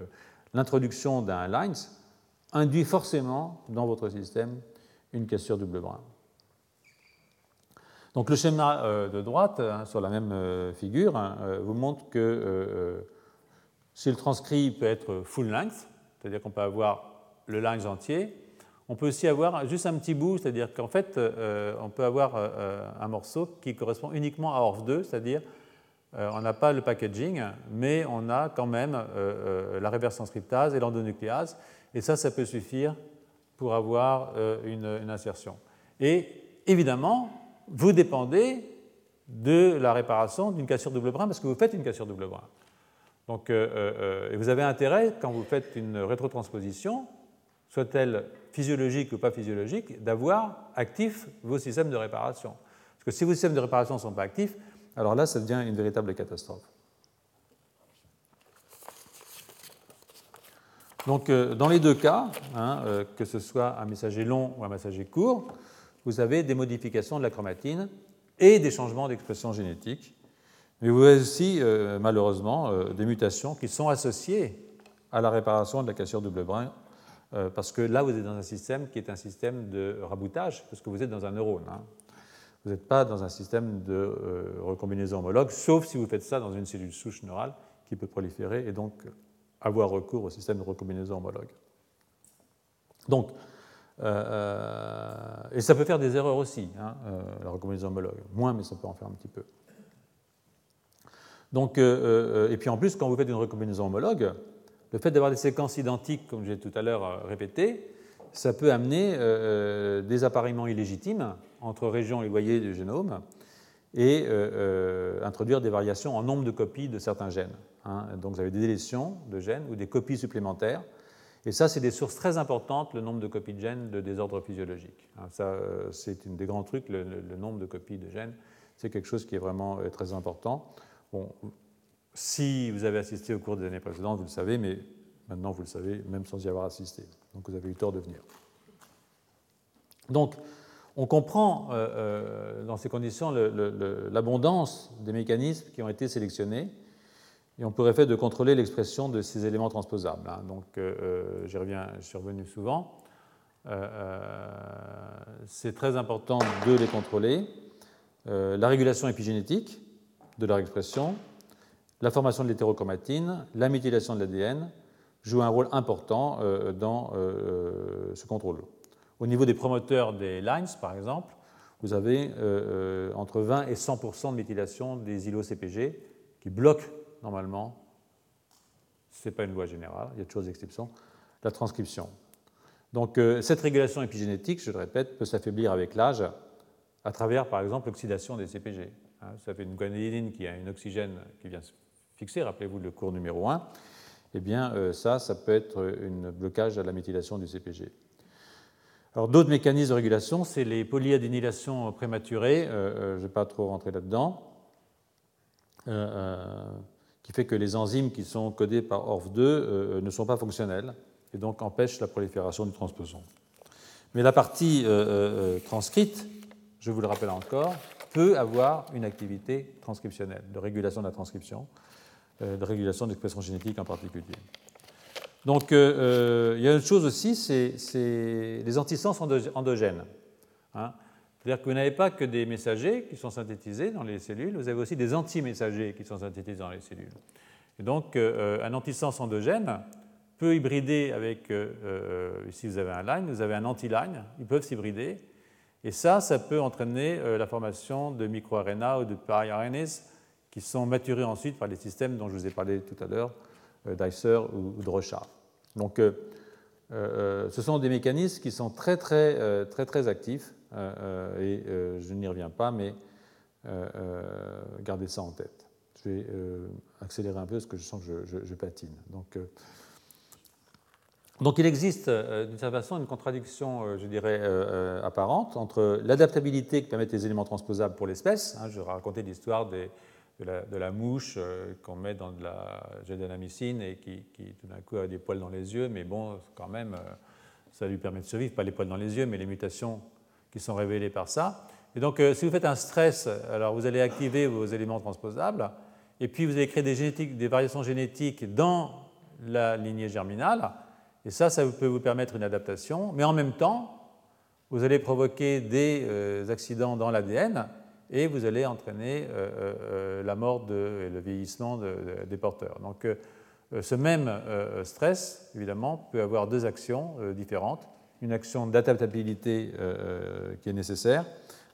Speaker 2: l'introduction d'un lines induit forcément dans votre système une cassure double brin. Donc, le schéma de droite, hein, sur la même figure, hein, vous montre que si le transcrit peut être full length, c'est-à-dire qu'on peut avoir le lines entier, on peut aussi avoir juste un petit bout, c'est-à-dire qu'en fait, on peut avoir un morceau qui correspond uniquement à ORF2, c'est-à-dire on n'a pas le packaging, mais on a quand même euh, euh, la reverse transcriptase et l'endonucléase, et ça, ça peut suffire pour avoir une, insertion. Et évidemment, vous dépendez de la réparation d'une cassure double brin parce que vous faites une cassure double brin. Donc, vous avez intérêt, quand vous faites une rétrotransposition, soit-elle physiologique ou pas physiologique, d'avoir actifs vos systèmes de réparation. Parce que si vos systèmes de réparation ne sont pas actifs, alors là, ça devient une véritable catastrophe. Donc, euh, dans les deux cas, hein, euh, que ce soit un messager long ou un messager court, vous avez des modifications de la chromatine et des changements d'expression génétique. Mais vous avez aussi, euh, malheureusement, des mutations qui sont associées à la réparation de la cassure double brin, parce que là, vous êtes dans un système qui est un système de raboutage, parce que vous êtes dans un neurone. Hein. Vous n'êtes pas dans un système de euh, recombinaison homologue, sauf si vous faites ça dans une cellule souche neurale qui peut proliférer et donc avoir recours au système de recombinaison homologue. Donc, euh, euh, et ça peut faire des erreurs aussi, hein, la recombinaison homologue. Moins, mais ça peut en faire un petit peu. Donc, et puis en plus, quand vous faites une recombinaison homologue, le fait d'avoir des séquences identiques, comme j'ai tout à l'heure répété, ça peut amener des appareillements illégitimes entre régions éloignées du génome et euh, euh, introduire des variations en nombre de copies de certains gènes. Hein. Donc vous avez des délétions de gènes ou des copies supplémentaires. Et ça, c'est des sources très importantes, le nombre de copies de gènes de désordre physiologique. Hein. Ça, euh, c'est un des grands trucs, le, nombre de copies de gènes. C'est quelque chose qui est vraiment très important. Bon, si vous avez assisté au cours des années précédentes, vous le savez, mais maintenant vous le savez, même sans y avoir assisté. Donc vous avez eu tort de venir. Donc, on comprend euh, euh, dans ces conditions l'abondance des mécanismes qui ont été sélectionnés et on pourrait faire de contrôler l'expression de ces éléments transposables. Hein. Donc euh, j'y reviens, je suis revenu souvent. C'est très important de les contrôler. la régulation épigénétique de leur expression, la formation de l'hétérochromatine, la méthylation de l'ADN jouent un rôle important dans ce contrôle. Au niveau des promoteurs des lines, par exemple, vous avez euh, euh, entre 20 et 100% de méthylation des îlots CPG qui bloquent normalement, ce n'est pas une loi générale, il y a de choses d'exception, la transcription. Donc euh, cette régulation épigénétique, je le répète, peut s'affaiblir avec l'âge à travers par exemple l'oxydation des CPG. Hein, ça fait une guanidine qui a un oxygène qui vient se fixer, rappelez-vous le cours numéro 1, eh bien ça, ça peut être un blocage à la méthylation du CPG. D'autres mécanismes de régulation, c'est les polyadénylations prématurées, euh, euh, je ne vais pas trop rentrer là-dedans, euh, qui fait que les enzymes qui sont codées par ORF2 ne sont pas fonctionnelles et donc empêchent la prolifération du transposon. Mais la partie transcrite, je vous le rappelle encore, peut avoir une activité transcriptionnelle, de régulation de la transcription, de régulation de l'expression génétique en particulier. Donc euh, euh, il y a une chose aussi, c'est les antisens endogènes. Hein. C'est-à-dire que vous n'avez pas que des messagers qui sont synthétisés dans les cellules, vous avez aussi des anti-messagers qui sont synthétisés dans les cellules. Et donc euh, un antisens endogène peut hybrider avec, ici vous avez un line, vous avez un anti-line, ils peuvent s'hybrider. Et ça, ça peut entraîner la formation de microRNA ou de pari-RNAs qui sont maturés ensuite par les systèmes dont je vous ai parlé tout à l'heure, d'Eiser ou, de Rochard. Donc, ce sont des mécanismes qui sont très, très, très, très actifs, et je n'y reviens pas, mais gardez ça en tête. Je vais accélérer un peu parce que je sens que je, patine. Donc, donc il existe euh, d'une certaine façon une contradiction, euh, je dirais, euh, apparente entre l'adaptabilité que permettent les éléments transposables pour l'espèce. Hein, je racontais l'histoire de, la, mouche qu'on met dans de la gédanamycine et qui, tout d'un coup a des poils dans les yeux, mais bon, quand même, ça lui permet de survivre, pas les poils dans les yeux, mais les mutations qui sont révélées par ça. Et donc, si vous faites un stress, alors vous allez activer vos éléments transposables, et puis vous allez créer des, des variations génétiques dans la lignée germinale. Et ça, ça peut vous permettre une adaptation, mais en même temps, vous allez provoquer des euh, accidents dans l'ADN et vous allez entraîner euh, euh, la mort et le vieillissement des porteurs. Donc ce même stress, évidemment, peut avoir deux actions différentes. Une action d'adaptabilité qui est nécessaire,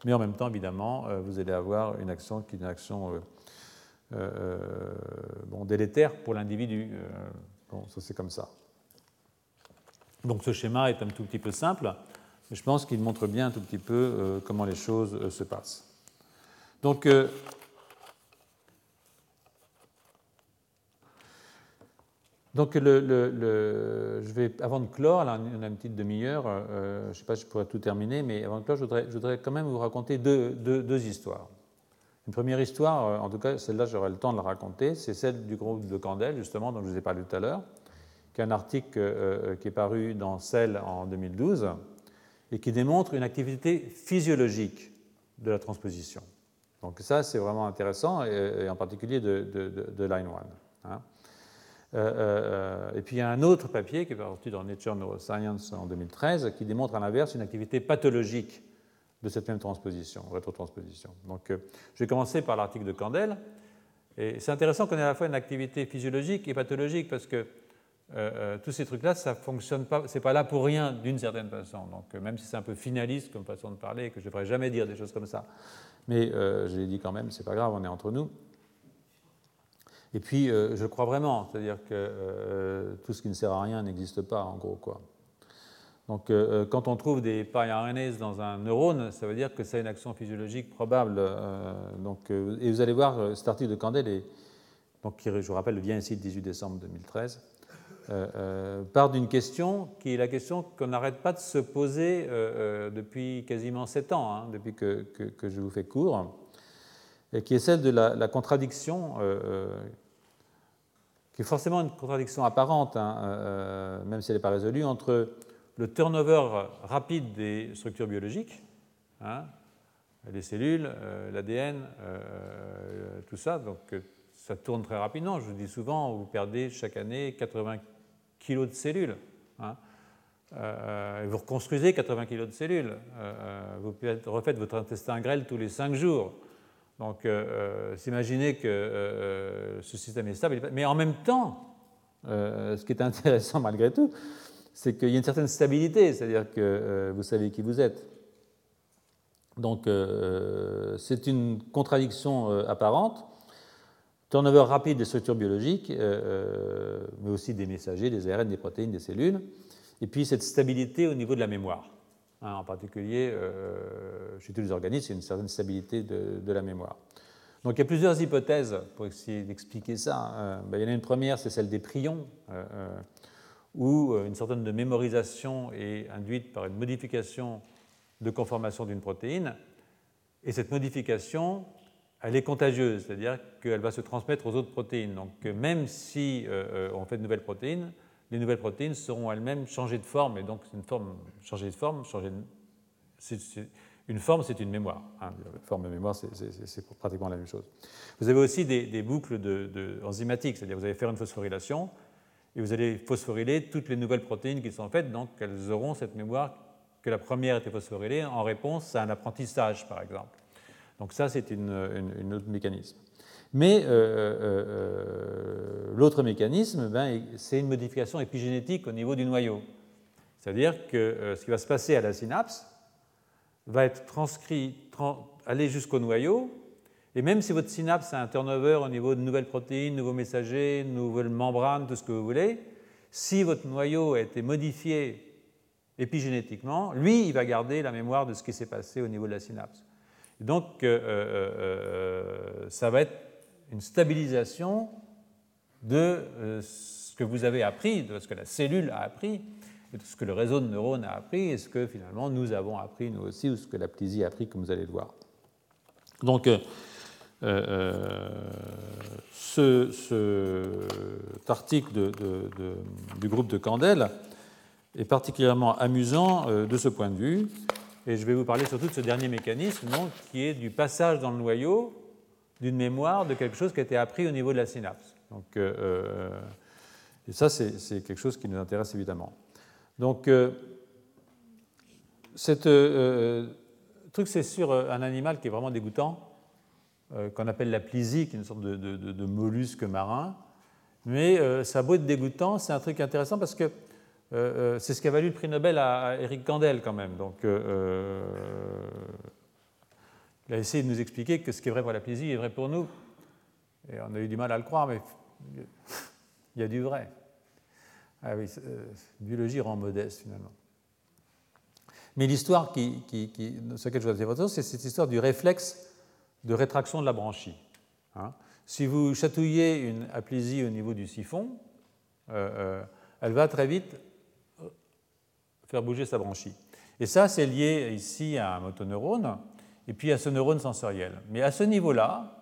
Speaker 2: mais en même temps, évidemment, vous allez avoir une action qui est une action délétère pour l'individu. bon, ça c'est comme ça. Donc ce schéma est un tout petit peu simple, mais je pense qu'il montre bien un tout petit peu euh, comment les choses euh, se passent. Donc, euh, donc le, je vais, avant de clore, là on a une petite demi-heure, je ne sais pas si je pourrais tout terminer, mais avant de clore, je voudrais, quand même vous raconter deux, histoires. Une première histoire, en tout cas celle-là j'aurai le temps de la raconter, c'est celle du groupe de Candel, justement, dont je vous ai parlé tout à l'heure qui est un article euh, qui est paru dans Cell en 2012 et qui démontre une activité physiologique de la transposition. Donc ça, c'est vraiment intéressant, et, en particulier de, Line 1. Hein. Euh, euh, et puis il y a un autre papier qui est paru dans Nature Neuroscience en 2013 qui démontre à l'inverse une activité pathologique de cette même transposition, rétrotransposition. Donc je vais commencer par l'article de Candel. Et c'est intéressant qu'on ait à la fois une activité physiologique et pathologique parce que euh, euh, tous ces trucs-là, ça fonctionne pas, c'est pas là pour rien d'une certaine façon. Donc euh, même si c'est un peu finaliste comme façon de parler que je ne devrais jamais dire des choses comme ça, mais je l'ai dit quand même, c'est pas grave, on est entre nous. Et puis je crois vraiment, c'est-à-dire que tout ce qui ne sert à rien n'existe pas en gros quoi. Donc quand on trouve des RNAs dans un neurone, ça veut dire que c'est une action physiologique probable. donc, et vous allez voir, cet article de Candel, donc, je vous rappelle, vient ici le 18 décembre 2013 euh, euh, part d'une question qui est la question qu'on n'arrête pas de se poser euh, depuis quasiment sept ans, hein, depuis que, je vous fais cours, et qui est celle de la, contradiction, qui est forcément une contradiction apparente, hein, même si elle n'est pas résolue, entre le turnover rapide des structures biologiques, hein, les cellules, l'ADN, tout ça, donc ça tourne très rapidement. Je vous dis souvent, vous perdez chaque année 80 kg de cellules. Hein. Euh, vous reconstruisez 80 kg de cellules. Euh, vous refaites votre intestin grêle tous les 5 jours. Donc, euh, s'imaginer que ce système est stable. Mais en même temps, ce qui est intéressant malgré tout, c'est qu'il y a une certaine stabilité, c'est-à-dire que vous savez qui vous êtes. Donc, c'est une contradiction apparente Turnover rapide des structures biologiques, euh, euh, mais aussi des messagers, des ARN, des protéines, des cellules. Et puis cette stabilité au niveau de la mémoire. Hein, en particulier, euh, chez tous les organismes, il y a une certaine stabilité de, la mémoire. Donc il y a plusieurs hypothèses pour essayer d'expliquer ça. Ben, il y en a une première, c'est celle des prions, où une certaine de mémorisation est induite par une modification de conformation d'une protéine. Et cette modification elle est contagieuse, c'est-à-dire qu'elle va se transmettre aux autres protéines. Donc même si euh, on fait de nouvelles protéines, les nouvelles protéines seront elles-mêmes changées de forme, et donc une forme changée de forme, une forme, c'est une mémoire. Hein. Forme et mémoire, c'est pratiquement la même chose. Vous avez aussi des, boucles de, enzymatiques, c'est-à-dire vous allez faire une phosphorylation et vous allez phosphoryler toutes les nouvelles protéines qui sont faites, donc elles auront cette mémoire que la première était phosphorylée en réponse à un apprentissage, par exemple. Donc ça, c'est une, autre mécanisme. Mais euh, euh, euh, l'autre mécanisme, ben, c'est une modification épigénétique au niveau du noyau. C'est-à-dire que ce qui va se passer à la synapse va être transcrit, aller jusqu'au noyau, Et même si votre synapse a un turnover au niveau de nouvelles protéines, nouveaux messagers, nouvelles membranes, tout ce que vous voulez, si votre noyau a été modifié épigénétiquement, lui, il va garder la mémoire de ce qui s'est passé au niveau de la synapse. Donc, euh, euh, euh, ça va être une stabilisation de ce que vous avez appris, de ce que la cellule a appris, de ce que le réseau de neurones a appris, et ce que finalement nous avons appris nous aussi, ou ce que la plésie a appris, comme vous allez le voir. Donc, ce, cet article du groupe de Candel est particulièrement amusant de ce point de vue. Et je vais vous parler surtout de ce dernier mécanisme, qui est du passage dans le noyau d'une mémoire de quelque chose qui a été appris au niveau de la synapse. Donc, euh, euh, et ça, c'est quelque chose qui nous intéresse évidemment. Donc, ce truc, c'est sur un animal qui est vraiment dégoûtant, qu'on appelle la plisie, qui est une sorte de, de mollusque marin. Mais ça a beau être dégoûtant, c'est un truc intéressant parce que euh, euh, c'est ce qui a valu le prix Nobel à, Eric Kandel quand même. Donc, euh, il a essayé de nous expliquer que ce qui est vrai pour la plaisir est vrai pour nous. Et on a eu du mal à le croire, mais il y a du vrai. Ah oui, biologie rend modeste finalement. Mais l'histoire qui, sur laquelle je vous attirer c'est cette histoire du réflexe de rétraction de la branchie. Hein. si vous chatouillez une aplésie au niveau du siphon, elle va très vite faire bouger sa branchie. Et ça, c'est lié ici à un motoneurone et puis à ce neurone sensoriel. Mais à ce niveau-là,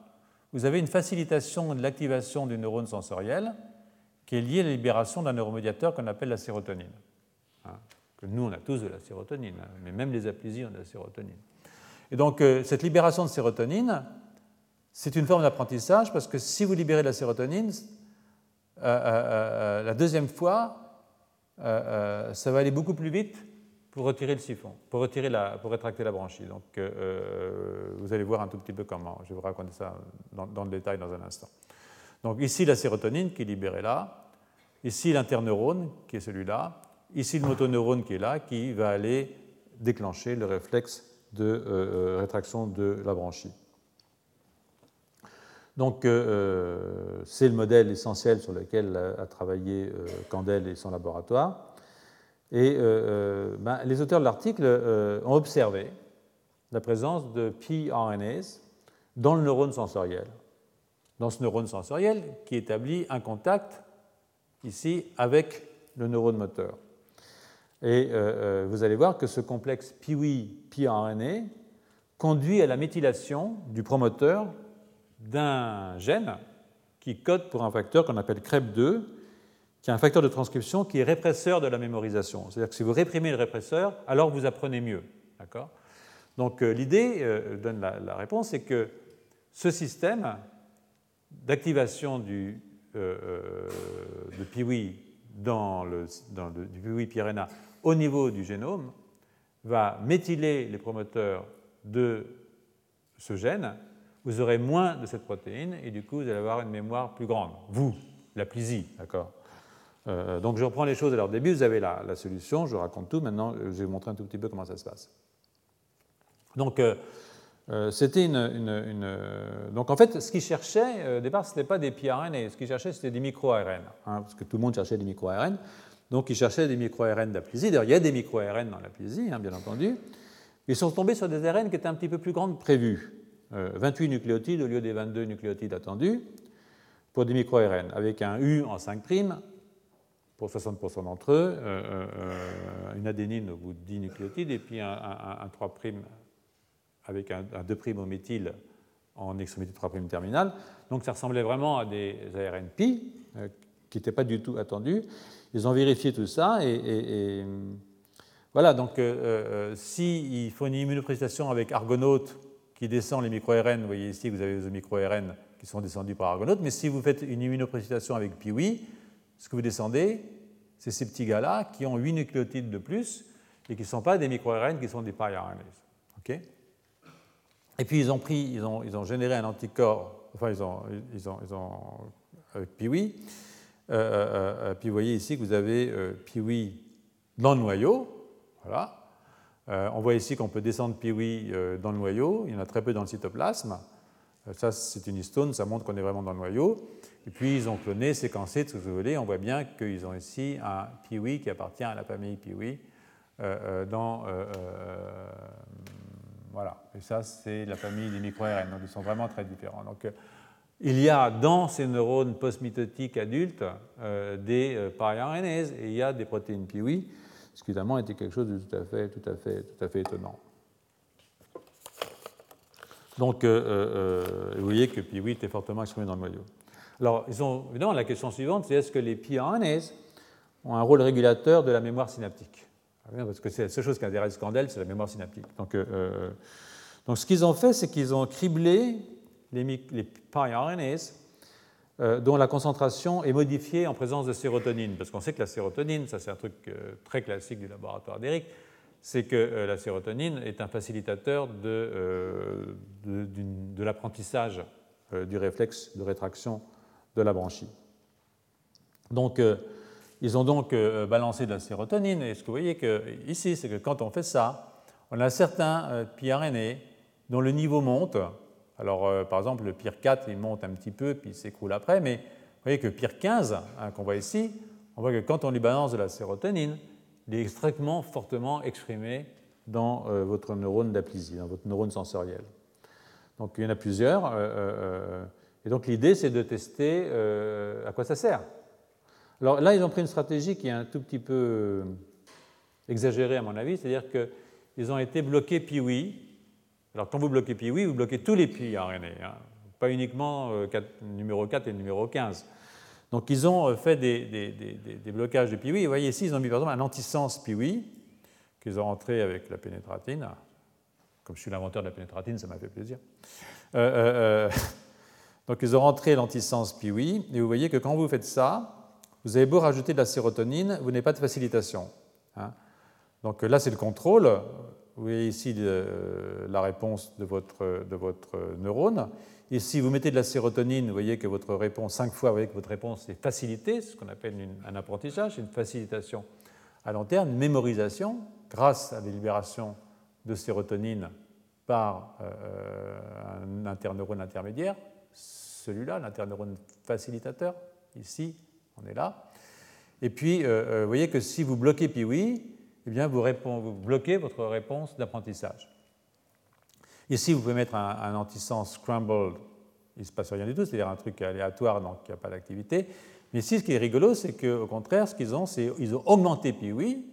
Speaker 2: vous avez une facilitation de l'activation du neurone sensoriel qui est liée à la libération d'un neuromédiateur qu'on appelle la sérotonine. Hein, que nous, on a tous de la sérotonine, hein, mais même les aplésies ont de la sérotonine. Et donc, euh, cette libération de sérotonine, c'est une forme d'apprentissage parce que si vous libérez la sérotonine, euh, euh, la deuxième fois, euh, euh, ça va aller beaucoup plus vite pour retirer le siphon, pour, retirer la, pour rétracter la branchie. Donc euh, vous allez voir un tout petit peu comment. Je vais vous raconter ça dans, le détail dans un instant. Donc ici la sérotonine qui est libérée là, ici l'interneurone qui est celui-là, ici le motoneurone qui est là, qui va aller déclencher le réflexe de rétraction de la branchie. Donc, euh, euh, c'est le modèle essentiel sur lequel a, travaillé euh, Candel et son laboratoire. Et ben, les auteurs de l'article ont observé la présence de pRNAs dans le neurone sensoriel. Dans ce neurone sensoriel qui établit un contact ici avec le neurone moteur. Et vous allez voir que ce complexe PIWI-pRNA conduit à la méthylation du promoteur d'un gène qui code pour un facteur qu'on appelle CREP2, qui est un facteur de transcription qui est répresseur de la mémorisation. C'est-à-dire que si vous réprimez le répresseur, alors vous apprenez mieux. D'accord? Donc euh, l'idée, euh, donne la, réponse, c'est que ce système d'activation du, euh, PIWI dans le, du PIWI PRNA au niveau du génome va méthyler les promoteurs de ce gène vous aurez moins de cette protéine et du coup vous allez avoir une mémoire plus grande. Vous, la plisie, d'accord? Euh, Donc je reprends les choses à leur début, vous avez la, solution, je raconte tout, maintenant je vais vous montrer un tout petit peu comment ça se passe. Donc euh, euh, c'était une, Donc en fait, ce qu'ils cherchaient, au départ, ce n'était pas des pRNA, ce qu'ils cherchaient, c'était des micro-ARN, hein, parce que tout le monde cherchait des micro-ARN. Donc ils cherchaient des micro-ARN d'aplésie. D'ailleurs, il y a des micro-ARN dans l'aplésie, hein, bien entendu. Ils sont tombés sur des ARN qui étaient un petit peu plus grandes que prévu. 28 euh, nucléotides au lieu des 22 nucléotides attendus pour des micro-ARN, avec un U en 5' pour 60% d'entre eux, euh, euh, une adénine au bout de 10 nucléotides, et puis un, 3' avec un, 2' au méthyle en extrémité 3' terminale. Donc ça ressemblait vraiment à des ARN qui n'étaient pas du tout attendus. Ils ont vérifié tout ça, et, voilà, donc s'il faut une immunoprécipitation avec argonaute qui descend les micro-RN. Vous voyez ici que vous avez les micro-RN qui sont descendus par Argonaute. Mais si vous faites une immunoprécipitation avec Piwi, ce que vous descendez, c'est ces petits gars-là qui ont 8 nucléotides de plus et qui ne sont pas des micro-RN, qui sont des RNA. OK? Et puis ils ont pris, ils ont, ils ont généré un anticorps, enfin ils ont, ils ont, ils ont avec Piwi. Euh, euh, euh, puis vous voyez ici que vous avez euh, Piwi dans le noyau, voilà, euh, on voit ici qu'on peut descendre Piwi euh, dans le noyau, il y en a très peu dans le cytoplasme. Ça, c'est une histone, ça montre qu'on est vraiment dans le noyau. Et puis, ils ont cloné, séquencé, tout ce que vous voulez. On voit bien qu'ils ont ici un piwi qui appartient à la famille piwi. dans, voilà. Et ça, c'est la famille des micro-RN. Donc, ils sont vraiment très différents. Donc, il y a dans ces neurones post-mitotiques adultes euh, des euh, RNAs et il y a des protéines Piwi, ce qui évidemment était quelque chose de tout à fait, tout à fait, tout à fait étonnant. Donc, euh, euh, vous voyez que Piwi était fortement exprimé dans le noyau. Alors, ils ont, évidemment, la question suivante, c'est est-ce que les RNAs ont un rôle régulateur de la mémoire synaptique? Ah Parce que c'est la seule chose qui intéresse Candel, c'est la mémoire synaptique. Donc, donc ce qu'ils ont fait, c'est qu'ils ont criblé les, les euh, dont la concentration est modifiée en présence de sérotonine. Parce qu'on sait que la sérotonine, ça c'est un truc euh, très classique du laboratoire d'Eric, c'est que euh, la sérotonine est un facilitateur de, l'apprentissage du réflexe de rétraction de la branchie. Donc, ils ont donc balancé de la sérotonine, et ce que vous voyez que, ici, c'est que quand on fait ça, on a certains pRNA dont le niveau monte, alors, euh, par exemple, le pire 4, il monte un petit peu, puis il s'écroule après, mais vous voyez que pire 15, hein, qu'on voit ici, on voit que quand on lui balance de la sérotonine, il est extrêmement fortement exprimé dans euh, votre neurone d'aplysie, dans votre neurone sensoriel. Donc, il y en a plusieurs. Euh, et donc, l'idée, c'est de tester à quoi ça sert. Alors là, ils ont pris une stratégie qui est un tout petit peu exagérée, à mon avis, c'est-à-dire qu'ils ont été bloqués puis alors quand vous bloquez PIWI, vous bloquez tous les pi RNA, hein. pas uniquement euh, numéro 4 et numéro 15. Donc ils ont euh, fait des, blocages de PIWI. Vous voyez ici, ils ont mis par exemple un antisens PIWI qu'ils ont rentré avec la pénétratine. Comme je suis l'inventeur de la pénétratine, ça m'a fait plaisir. Euh, donc ils ont rentré l'antisens PIWI, et vous voyez que quand vous faites ça, vous avez beau rajouter de la sérotonine, vous n'avez pas de facilitation. Hein. Donc là, c'est le contrôle. Vous voyez ici la réponse de votre, de votre neurone. Et si vous mettez de la sérotonine, vous voyez que votre réponse, cinq fois, vous voyez que votre réponse est facilitée, ce qu'on appelle un apprentissage, une facilitation à long terme, mémorisation grâce à la libération de sérotonine par euh, un interneurone intermédiaire, celui-là, l'interneurone facilitateur, ici, on est là. Et puis, euh, euh, vous voyez que si vous bloquez PIWI, eh bien, vous, bloquez votre réponse d'apprentissage. Ici, vous pouvez mettre un, antisens scrambled, il ne se passe rien du tout, c'est-à-dire un truc aléatoire, donc il n'y a pas d'activité. Mais ici, ce qui est rigolo, c'est qu'au contraire, ce qu'ils ont, c'est qu'ils ont augmenté PIWI,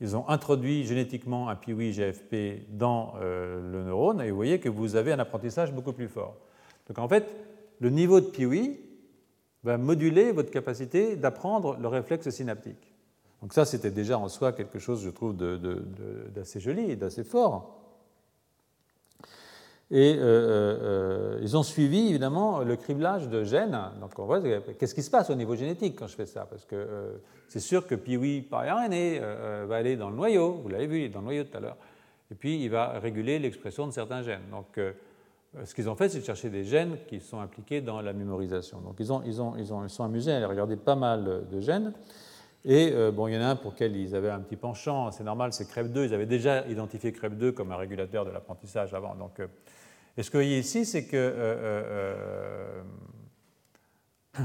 Speaker 2: ils ont introduit génétiquement un PIWI GFP dans euh, le neurone, et vous voyez que vous avez un apprentissage beaucoup plus fort. Donc en fait, le niveau de PIWI va moduler votre capacité d'apprendre le réflexe synaptique. Donc ça, c'était déjà en soi quelque chose, je trouve, d'assez joli et d'assez fort. Et euh, euh, euh, ils ont suivi évidemment le criblage de gènes. Donc on voit qu'est-ce qui se passe au niveau génétique quand je fais ça, parce que c'est sûr que Piwi par RNA va aller dans le noyau, vous l'avez vu, il est dans le noyau tout à l'heure, et puis il va réguler l'expression de certains gènes. Donc ce qu'ils ont fait, c'est de chercher des gènes qui sont impliqués dans la mémorisation. Donc ils, ont, ils, ont, ils, ont, ils sont amusés à aller regarder pas mal de gènes. Et euh, bon, il y en a un pour lequel ils avaient un petit penchant, c'est normal, c'est CREP2. Ils avaient déjà identifié CREP2 comme un régulateur de l'apprentissage avant. Donc, euh, et ce que vous voyez ici, c'est que euh,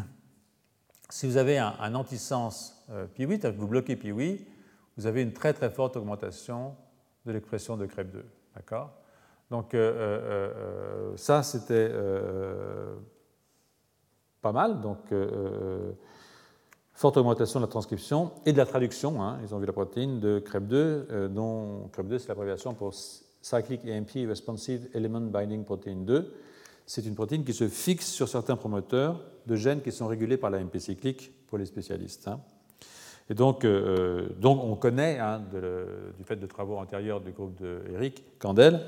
Speaker 2: si vous avez un, antisens Pi8, vous bloquez Pi8, vous avez une très très forte augmentation de l'expression de CREP2. D'accord? Donc ça, c'était pas mal. Donc forte augmentation de la transcription et de la traduction. Hein. ils ont vu la protéine de CREP2, euh, dont CREP2 c'est l'abréviation pour Cyclic AMP Responsive Element Binding Protein 2. C'est une protéine qui se fixe sur certains promoteurs de gènes qui sont régulés par l'AMP cyclique pour les spécialistes. Hein. Et donc, euh, donc, on connaît, hein, du fait de travaux antérieurs du groupe de Candel,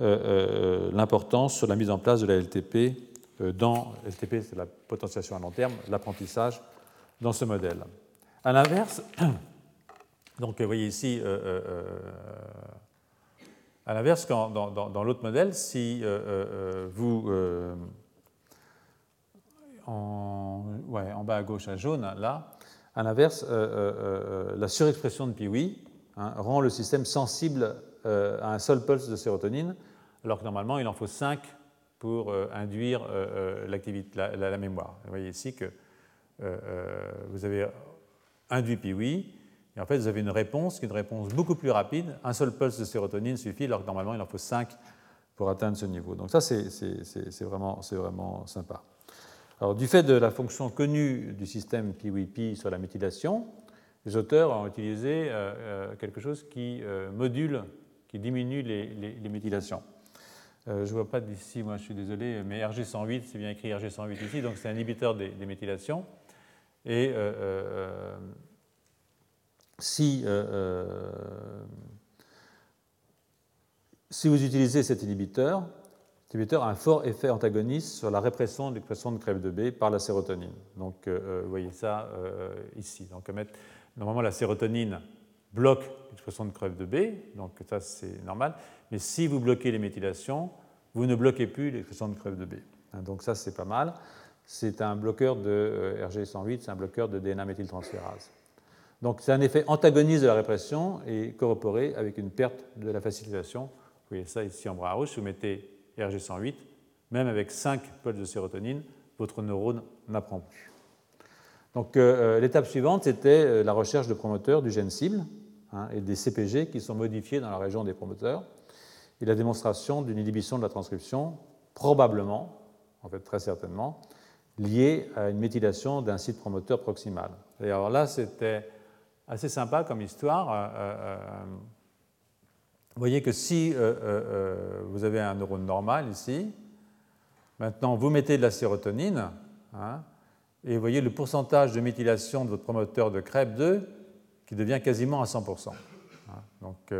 Speaker 2: euh, l'importance sur la mise en place de la LTP dans LTP, c'est la potentiation à long terme, l'apprentissage dans ce modèle. À l'inverse, donc vous voyez ici, euh, euh, euh, à l'inverse, dans, l'autre modèle, si vous, en, bas à gauche à jaune, là, à l'inverse, la surexpression de Piwi hein, rend le système sensible à un seul pulse de sérotonine, alors que normalement il en faut 5 pour induire l'activité, la, mémoire. Vous voyez ici que vous avez induit oui, et en fait vous avez une réponse qui est une réponse beaucoup plus rapide. Un seul pulse de sérotonine suffit, alors que normalement il en faut 5 pour atteindre ce niveau. Donc ça c'est vraiment, vraiment sympa. Alors, du fait de la fonction connue du système PWP sur la méthylation, les auteurs ont utilisé euh, euh, quelque chose qui euh, module, qui diminue les, méthylations. je ne vois pas d'ici, moi je suis désolé, mais RG108, c'est bien écrit RG108 ici, donc c'est un inhibiteur des, des méthylations. Et si, si vous utilisez cet inhibiteur, inhibiteur a un fort effet antagoniste sur la répression de l'expression de crève de B par la sérotonine. Donc, euh, euh, vous voyez ça euh, ici. Donc, normalement, la sérotonine bloque l'expression de crève de B, donc ça c'est normal. Mais si vous bloquez les méthylations, vous ne bloquez plus l'expression de crève de B. Hein, donc ça c'est pas mal. C'est un bloqueur de RG108, c'est un bloqueur de DNA méthyltransférase. Donc c'est un effet antagoniste de la répression et corroboré avec une perte de la facilitation. Vous voyez ça ici en bras rouge. Vous mettez RG108, même avec 5 pulses de sérotonine, votre neurone n'apprend plus. Donc euh, euh, l'étape suivante, c'était euh, la recherche de promoteurs du gène cible hein, et des CPG qui sont modifiés dans la région des promoteurs et la démonstration d'une inhibition de la transcription, probablement, en fait très certainement, liée à une méthylation d'un site promoteur proximal. Et alors là, c'était assez sympa comme histoire. Vous voyez que si euh, euh, euh, vous avez un neurone normal ici, maintenant vous mettez de la sérotonine, hein, et vous voyez le pourcentage de méthylation de votre promoteur de CREP2 qui devient quasiment à 100%. Hein. Donc,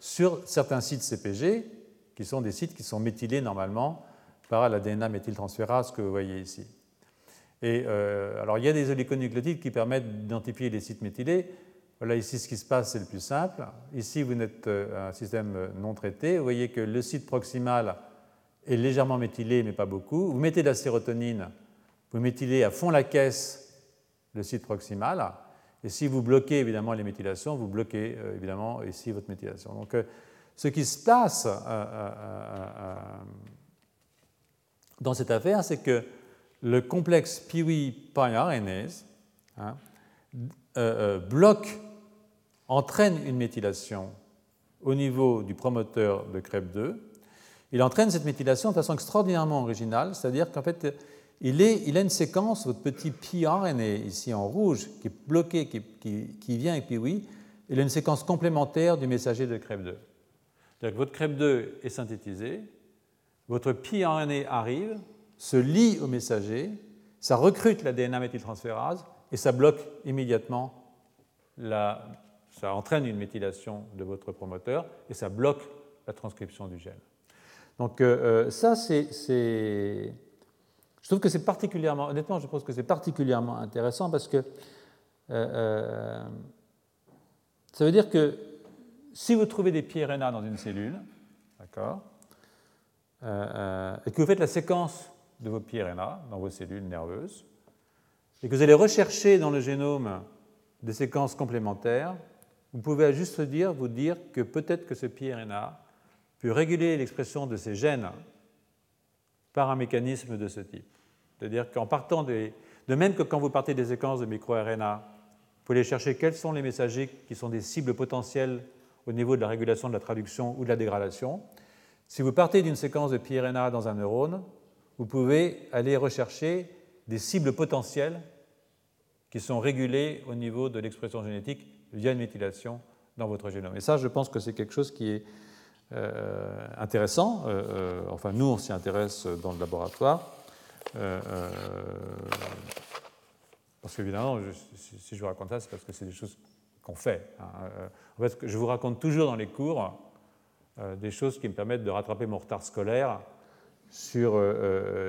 Speaker 2: sur certains sites CPG, qui sont des sites qui sont méthylés normalement par la DNA méthyltransférase que vous voyez ici. Et alors, il y a des oligonucléotides qui permettent d'identifier les sites méthylés, voilà ici ce qui se passe, c'est le plus simple. Ici, vous êtes euh, un système non traité. Vous voyez que le site proximal est légèrement méthylé, mais pas beaucoup. Vous mettez de la sérotonine, vous méthylez à fond la caisse le site proximal. Et si vous bloquez évidemment les méthylations, vous bloquez euh, évidemment ici votre méthylation. Donc, euh, ce qui se passe dans cette affaire, c'est que le complexe Piwi RNase hein, bloque entraîne une méthylation au niveau du promoteur de CREP2. Il entraîne cette méthylation de façon extraordinairement originale, c'est-à-dire qu'en fait, il, a une séquence, votre petit pRNA ici en rouge, qui est bloqué, qui, vient puis oui, il a une séquence complémentaire du messager de CREP2. C'est-à-dire que votre CREP2 est synthétisé, votre pRNA arrive, se lie au messager, ça recrute la DNA méthyltransférase et ça bloque immédiatement la ça entraîne une méthylation de votre promoteur et ça bloque la transcription du gène. Donc euh, euh, ça, c'est, je trouve que c'est particulièrement, honnêtement, je pense que c'est particulièrement intéressant parce que euh, ça veut dire que si vous trouvez des PRNA dans une cellule, d'accord, et que vous faites la séquence de vos PRNA dans vos cellules nerveuses, et que vous allez rechercher dans le génome des séquences complémentaires, vous pouvez à juste dire, vous dire que peut-être que ce pRNA peut réguler l'expression de ces gènes par un mécanisme de ce type. C'est-à-dire qu'en partant des. De même que quand vous partez des séquences de microRNA, vous pouvez chercher quels sont les messagers qui sont des cibles potentielles au niveau de la régulation de la traduction ou de la dégradation. Si vous partez d'une séquence de pRNA dans un neurone, vous pouvez aller rechercher des cibles potentielles qui sont régulées au niveau de l'expression génétique via une méthylation dans votre génome. Et ça, je pense que c'est quelque chose qui est euh, intéressant. Euh, euh, enfin, nous, on s'y intéresse dans le laboratoire. parce qu'évidemment, si je vous raconte ça, c'est parce que c'est des choses qu'on fait. Hein. En fait, je vous raconte toujours dans les cours des choses qui me permettent de rattraper mon retard scolaire sur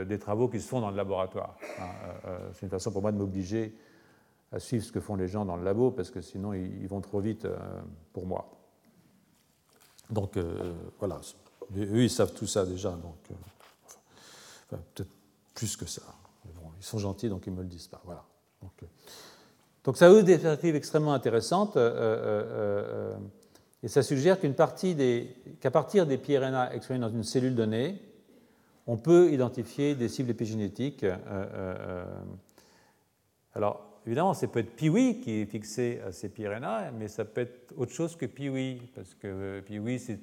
Speaker 2: des travaux qui se font dans le laboratoire. Hein. c'est une façon pour moi de m'obliger à suivre ce que font les gens dans le labo, parce que sinon ils, vont trop vite euh, pour moi. Donc euh, voilà, eux ils savent tout ça déjà, donc euh, peut-être plus que ça. ils sont gentils, donc ils ne me le disent pas. Voilà. Donc, donc ça eu des perspectives extrêmement intéressantes, et ça suggère qu'à partir des PRNA exprimés dans une cellule donnée, on peut identifier des cibles épigénétiques. alors, évidemment, ça peut être Piwi qui est fixé à ces PRNA, mais ça peut être autre chose que Piwi, parce que Piwi, c'est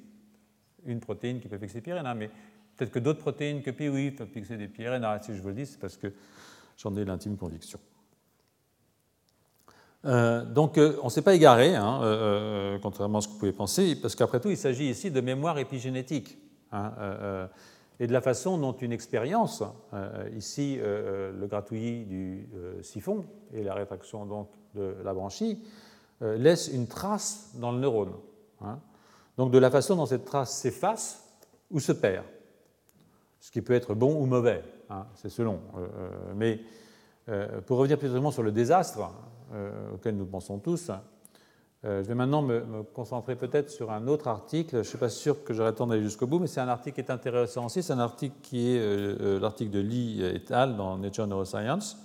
Speaker 2: une protéine qui peut fixer PRNA, mais peut-être que d'autres protéines que Piwi peuvent fixer des PRNA. Si je vous le dis, c'est parce que j'en ai l'intime conviction. Euh, donc euh, on ne s'est pas égaré, hein, euh, contrairement à ce que vous pouvez penser, parce qu'après tout, il s'agit ici de mémoire épigénétique hein, et de la façon dont une expérience, ici le gratouillis du siphon et la rétraction donc de la branchie, laisse une trace dans le neurone. Hein. donc de la façon dont cette trace s'efface ou se perd, ce qui peut être bon ou mauvais, c'est selon. mais pour revenir plus sur le désastre, euh, auquel nous pensons tous. Euh, je vais maintenant me, concentrer peut-être sur un autre article. Je ne suis pas sûr que j'aurai le temps d'aller jusqu'au bout, mais c'est un article qui est intéressant aussi. C'est un article qui est euh, l'article de Lee et al. dans Nature Neuroscience,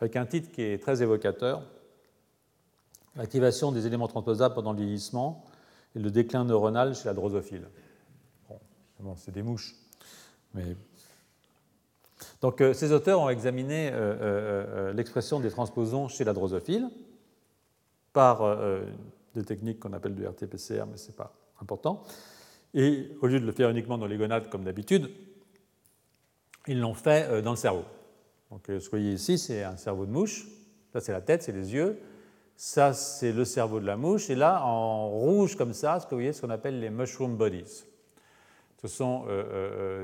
Speaker 2: avec un titre qui est très évocateur L'activation des éléments transposables pendant le vieillissement et le déclin neuronal chez la drosophile. Bon, c'est des mouches. Donc, euh, ces auteurs ont examiné euh, euh, l'expression des transposons chez la drosophile par des techniques qu'on appelle du RT-PCR, mais ce n'est pas important. Et au lieu de le faire uniquement dans les gonades comme d'habitude, ils l'ont fait dans le cerveau. Donc, ce que vous voyez ici, c'est un cerveau de mouche. Là, c'est la tête, c'est les yeux. Ça, c'est le cerveau de la mouche. Et là, en rouge comme ça, ce que vous voyez, ce qu'on appelle les mushroom bodies. Ce sont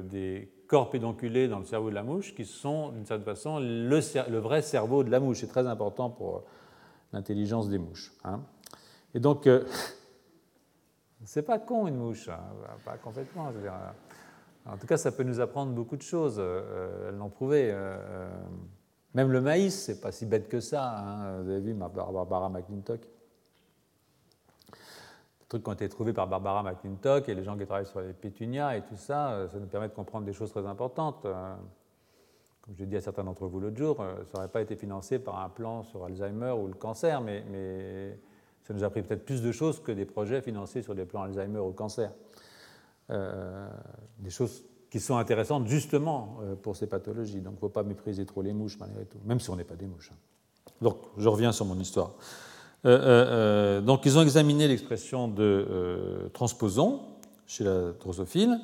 Speaker 2: des corps pédonculés dans le cerveau de la mouche qui sont, d'une certaine façon, le, vrai cerveau de la mouche. C'est très important pour euh, l'intelligence des mouches. Hein. Et donc, euh, c'est pas con une mouche, hein, pas complètement. en tout cas, ça peut nous apprendre beaucoup de choses. Euh, elles l'ont prouvé. même le maïs, c'est pas si bête que ça. Hein. Vous avez vu Barbara McClintock trucs qui ont été trouvés par Barbara McClintock et les gens qui travaillent sur les pétunias et tout ça, euh, ça nous permet de comprendre des choses très importantes. Euh, comme je l'ai dit à certains d'entre vous l'autre jour, euh, ça n'aurait pas été financé par un plan sur Alzheimer ou le cancer, mais, ça nous a pris peut-être plus de choses que des projets financés sur des plans Alzheimer ou cancer. des choses qui sont intéressantes justement pour ces pathologies. Donc il ne faut pas mépriser trop les mouches malgré tout, même si on n'est pas des mouches. Hein. Donc je reviens sur mon histoire. Euh, euh, euh, donc ils ont examiné l'expression de transposon chez la drosophile.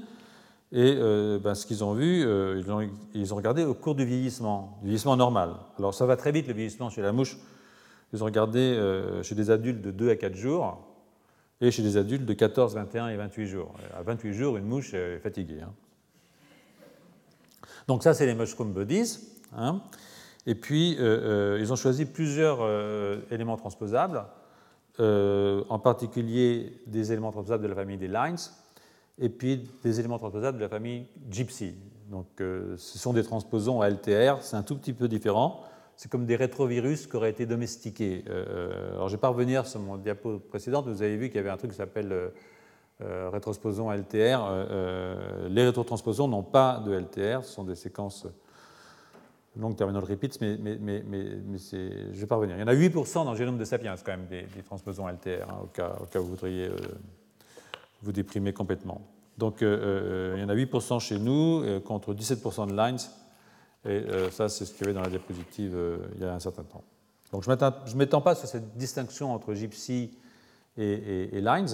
Speaker 2: Et ben, ce qu'ils ont vu, ils ont, ils, ont, regardé au cours du vieillissement, du vieillissement normal. Alors ça va très vite le vieillissement chez la mouche. Ils ont regardé chez des adultes de 2 à 4 jours et chez des adultes de 14, 21 et 28 jours. À 28 jours, une mouche est fatiguée. Hein. Donc ça, c'est les mushroom bodies. Hein. Et puis, euh, euh, ils ont choisi plusieurs euh, éléments transposables, en particulier des éléments transposables de la famille des lines, et puis des éléments transposables de la famille Gypsy. Donc, ce sont des transposons à LTR, c'est un tout petit peu différent. C'est comme des rétrovirus qui auraient été domestiqués. alors, je ne vais pas revenir sur mon diapo précédente, vous avez vu qu'il y avait un truc qui s'appelle rétrosposons LTR. les rétrotransposons n'ont pas de LTR, ce sont des séquences longue terminal repeats, mais, je ne vais pas revenir. Il y en a 8% dans le génome de Sapiens, quand même, des, transposons LTR, hein, au, cas, où vous voudriez euh, vous déprimer complètement. Donc, euh, euh, il y en a 8% chez nous, contre 17% de lines, et ça, c'est ce qu'il y avait dans la diapositive il y a un certain temps. Donc, je ne m'étends pas sur cette distinction entre Gypsy et, et lines.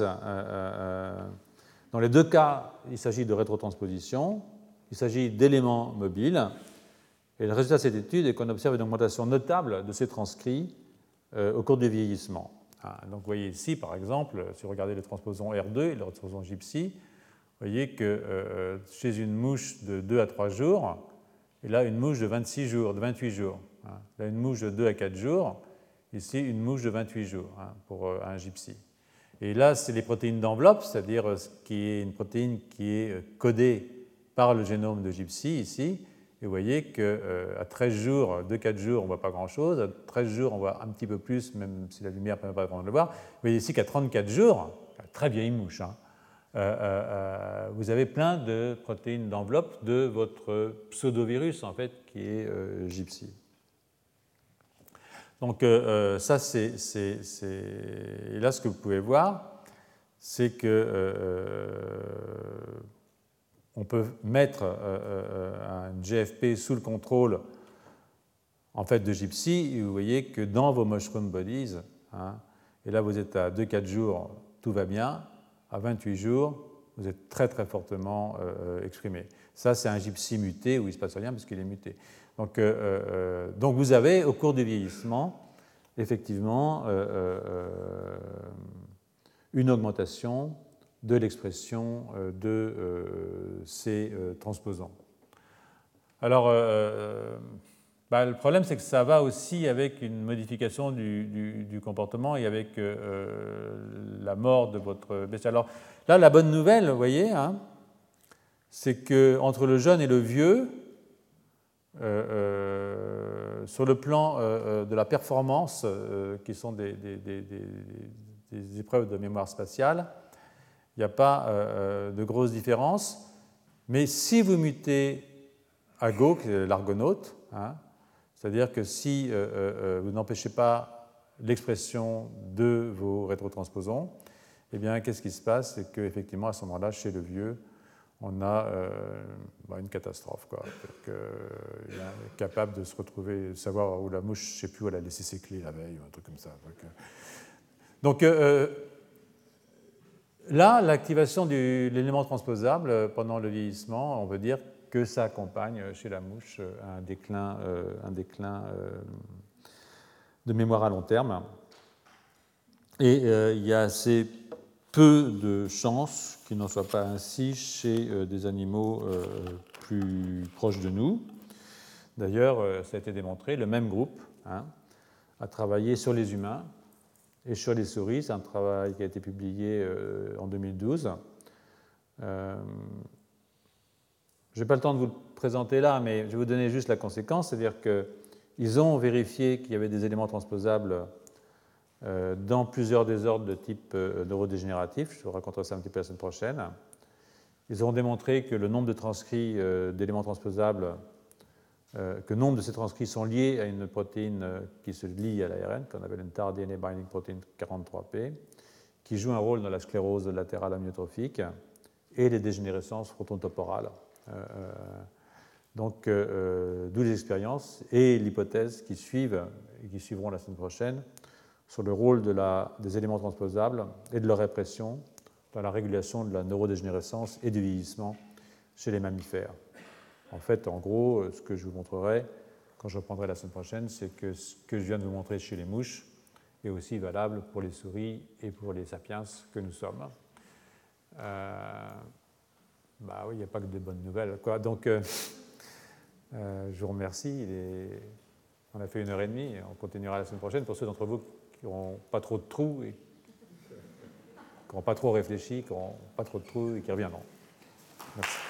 Speaker 2: dans les deux cas, il s'agit de rétrotransposition, il s'agit d'éléments mobiles, et le résultat de cette étude est qu'on observe une augmentation notable de ces transcrits euh, au cours du vieillissement. Ah, donc vous voyez ici, par exemple, si vous regardez le transposon R2 et le transposon Gypsy, vous voyez que euh, chez une mouche de 2 à 3 jours, et là une mouche de 26 jours, de 28 jours. Hein. Là une mouche de 2 à 4 jours, ici une mouche de 28 jours hein, pour euh, un Gypsy. Et là, c'est les protéines d'enveloppe, c'est-à-dire ce qui est une protéine qui est codée par le génome de Gypsy ici, et vous voyez qu'à euh, 13 jours, 2-4 jours, on ne voit pas grand-chose. À 13 jours, on voit un petit peu plus, même si la lumière ne permet pas vraiment de le voir. Vous voyez ici qu'à 34 jours, très vieille mouche, hein, euh, euh, vous avez plein de protéines d'enveloppe de votre pseudovirus, en fait, qui est gypsy. Donc ça, c'est... Là, ce que vous pouvez voir, c'est que on peut mettre un GFP sous le contrôle en fait, de Gypsy, et vous voyez que dans vos mushroom bodies, hein, et là vous êtes à 2-4 jours, tout va bien, à 28 jours, vous êtes très très fortement exprimé. Ça, c'est un gypsy muté où il ne se passe rien parce qu'il est muté. Donc, donc, vous avez, au cours du vieillissement, effectivement euh, une augmentation de l'expression euh, de euh, ces transposants. Alors, bah, le problème, c'est que ça va aussi avec une modification du, comportement et avec la mort de votre bestiole. Alors là, la bonne nouvelle, vous voyez, hein, c'est qu'entre le jeune et le vieux, sur le plan euh, euh, de la performance, euh, qui sont des, épreuves de mémoire spatiale, n'y a pas de grosses différences. Mais si vous mutez à Go, l'argonaute, hein, c'est-à-dire que si vous n'empêchez pas l'expression de vos rétrotransposons, eh bien, qu'est-ce qui se passe? C'est qu'effectivement, à ce moment-là, chez le vieux, on a euh, bah, une catastrophe. Il est capable de se retrouver, de savoir où la mouche, je ne sais plus où elle a laissé ses clés la veille, ou un truc comme ça. Donc, euh, euh, là, l'activation de l'élément transposable pendant le vieillissement, on veut dire que ça accompagne chez la mouche un déclin, un déclin de mémoire à long terme. Et il y a ces peu de chances qu'il n'en soit pas ainsi chez euh, des animaux euh, plus proches de nous. D'ailleurs, euh, ça a été démontré, le même groupe hein, a travaillé sur les humains et sur les souris. C'est un travail qui a été publié en 2012. je n'ai pas le temps de vous le présenter là, mais je vais vous donner juste la conséquence, c'est-à-dire qu'ils ont vérifié qu'il y avait des éléments transposables euh, dans plusieurs désordres de type euh, neurodégénératif. Je vous raconterai ça un petit peu la semaine prochaine. Ils ont démontré que le nombre de transcrits euh, d'éléments transposables, que nombre de ces transcrits sont liés à une protéine qui se lie à l'ARN, qu'on appelle une TAR DNA Binding Protein 43P, qui joue un rôle dans la sclérose latérale amyotrophique et les dégénérescences frontotemporales. donc, d'où les expériences et l'hypothèse qui suivent et qui suivront la semaine prochaine sur le rôle des éléments transposables et de leur répression dans la régulation de la neurodégénérescence et du vieillissement chez les mammifères. En fait, en gros, ce que je vous montrerai quand je reprendrai la semaine prochaine, c'est que ce que je viens de vous montrer chez les mouches est aussi valable pour les souris et pour les sapiens que nous sommes. Euh, bah oui, il n'y a pas que de bonnes nouvelles. Quoi. Donc, euh, euh, je vous remercie. On a fait une heure et demie. On continuera la semaine prochaine. Pour ceux d'entre vous qui n'auront pas trop de trous, et qui n'auront pas trop réfléchi, qui n'auront pas trop de trous et qui reviendront. Merci.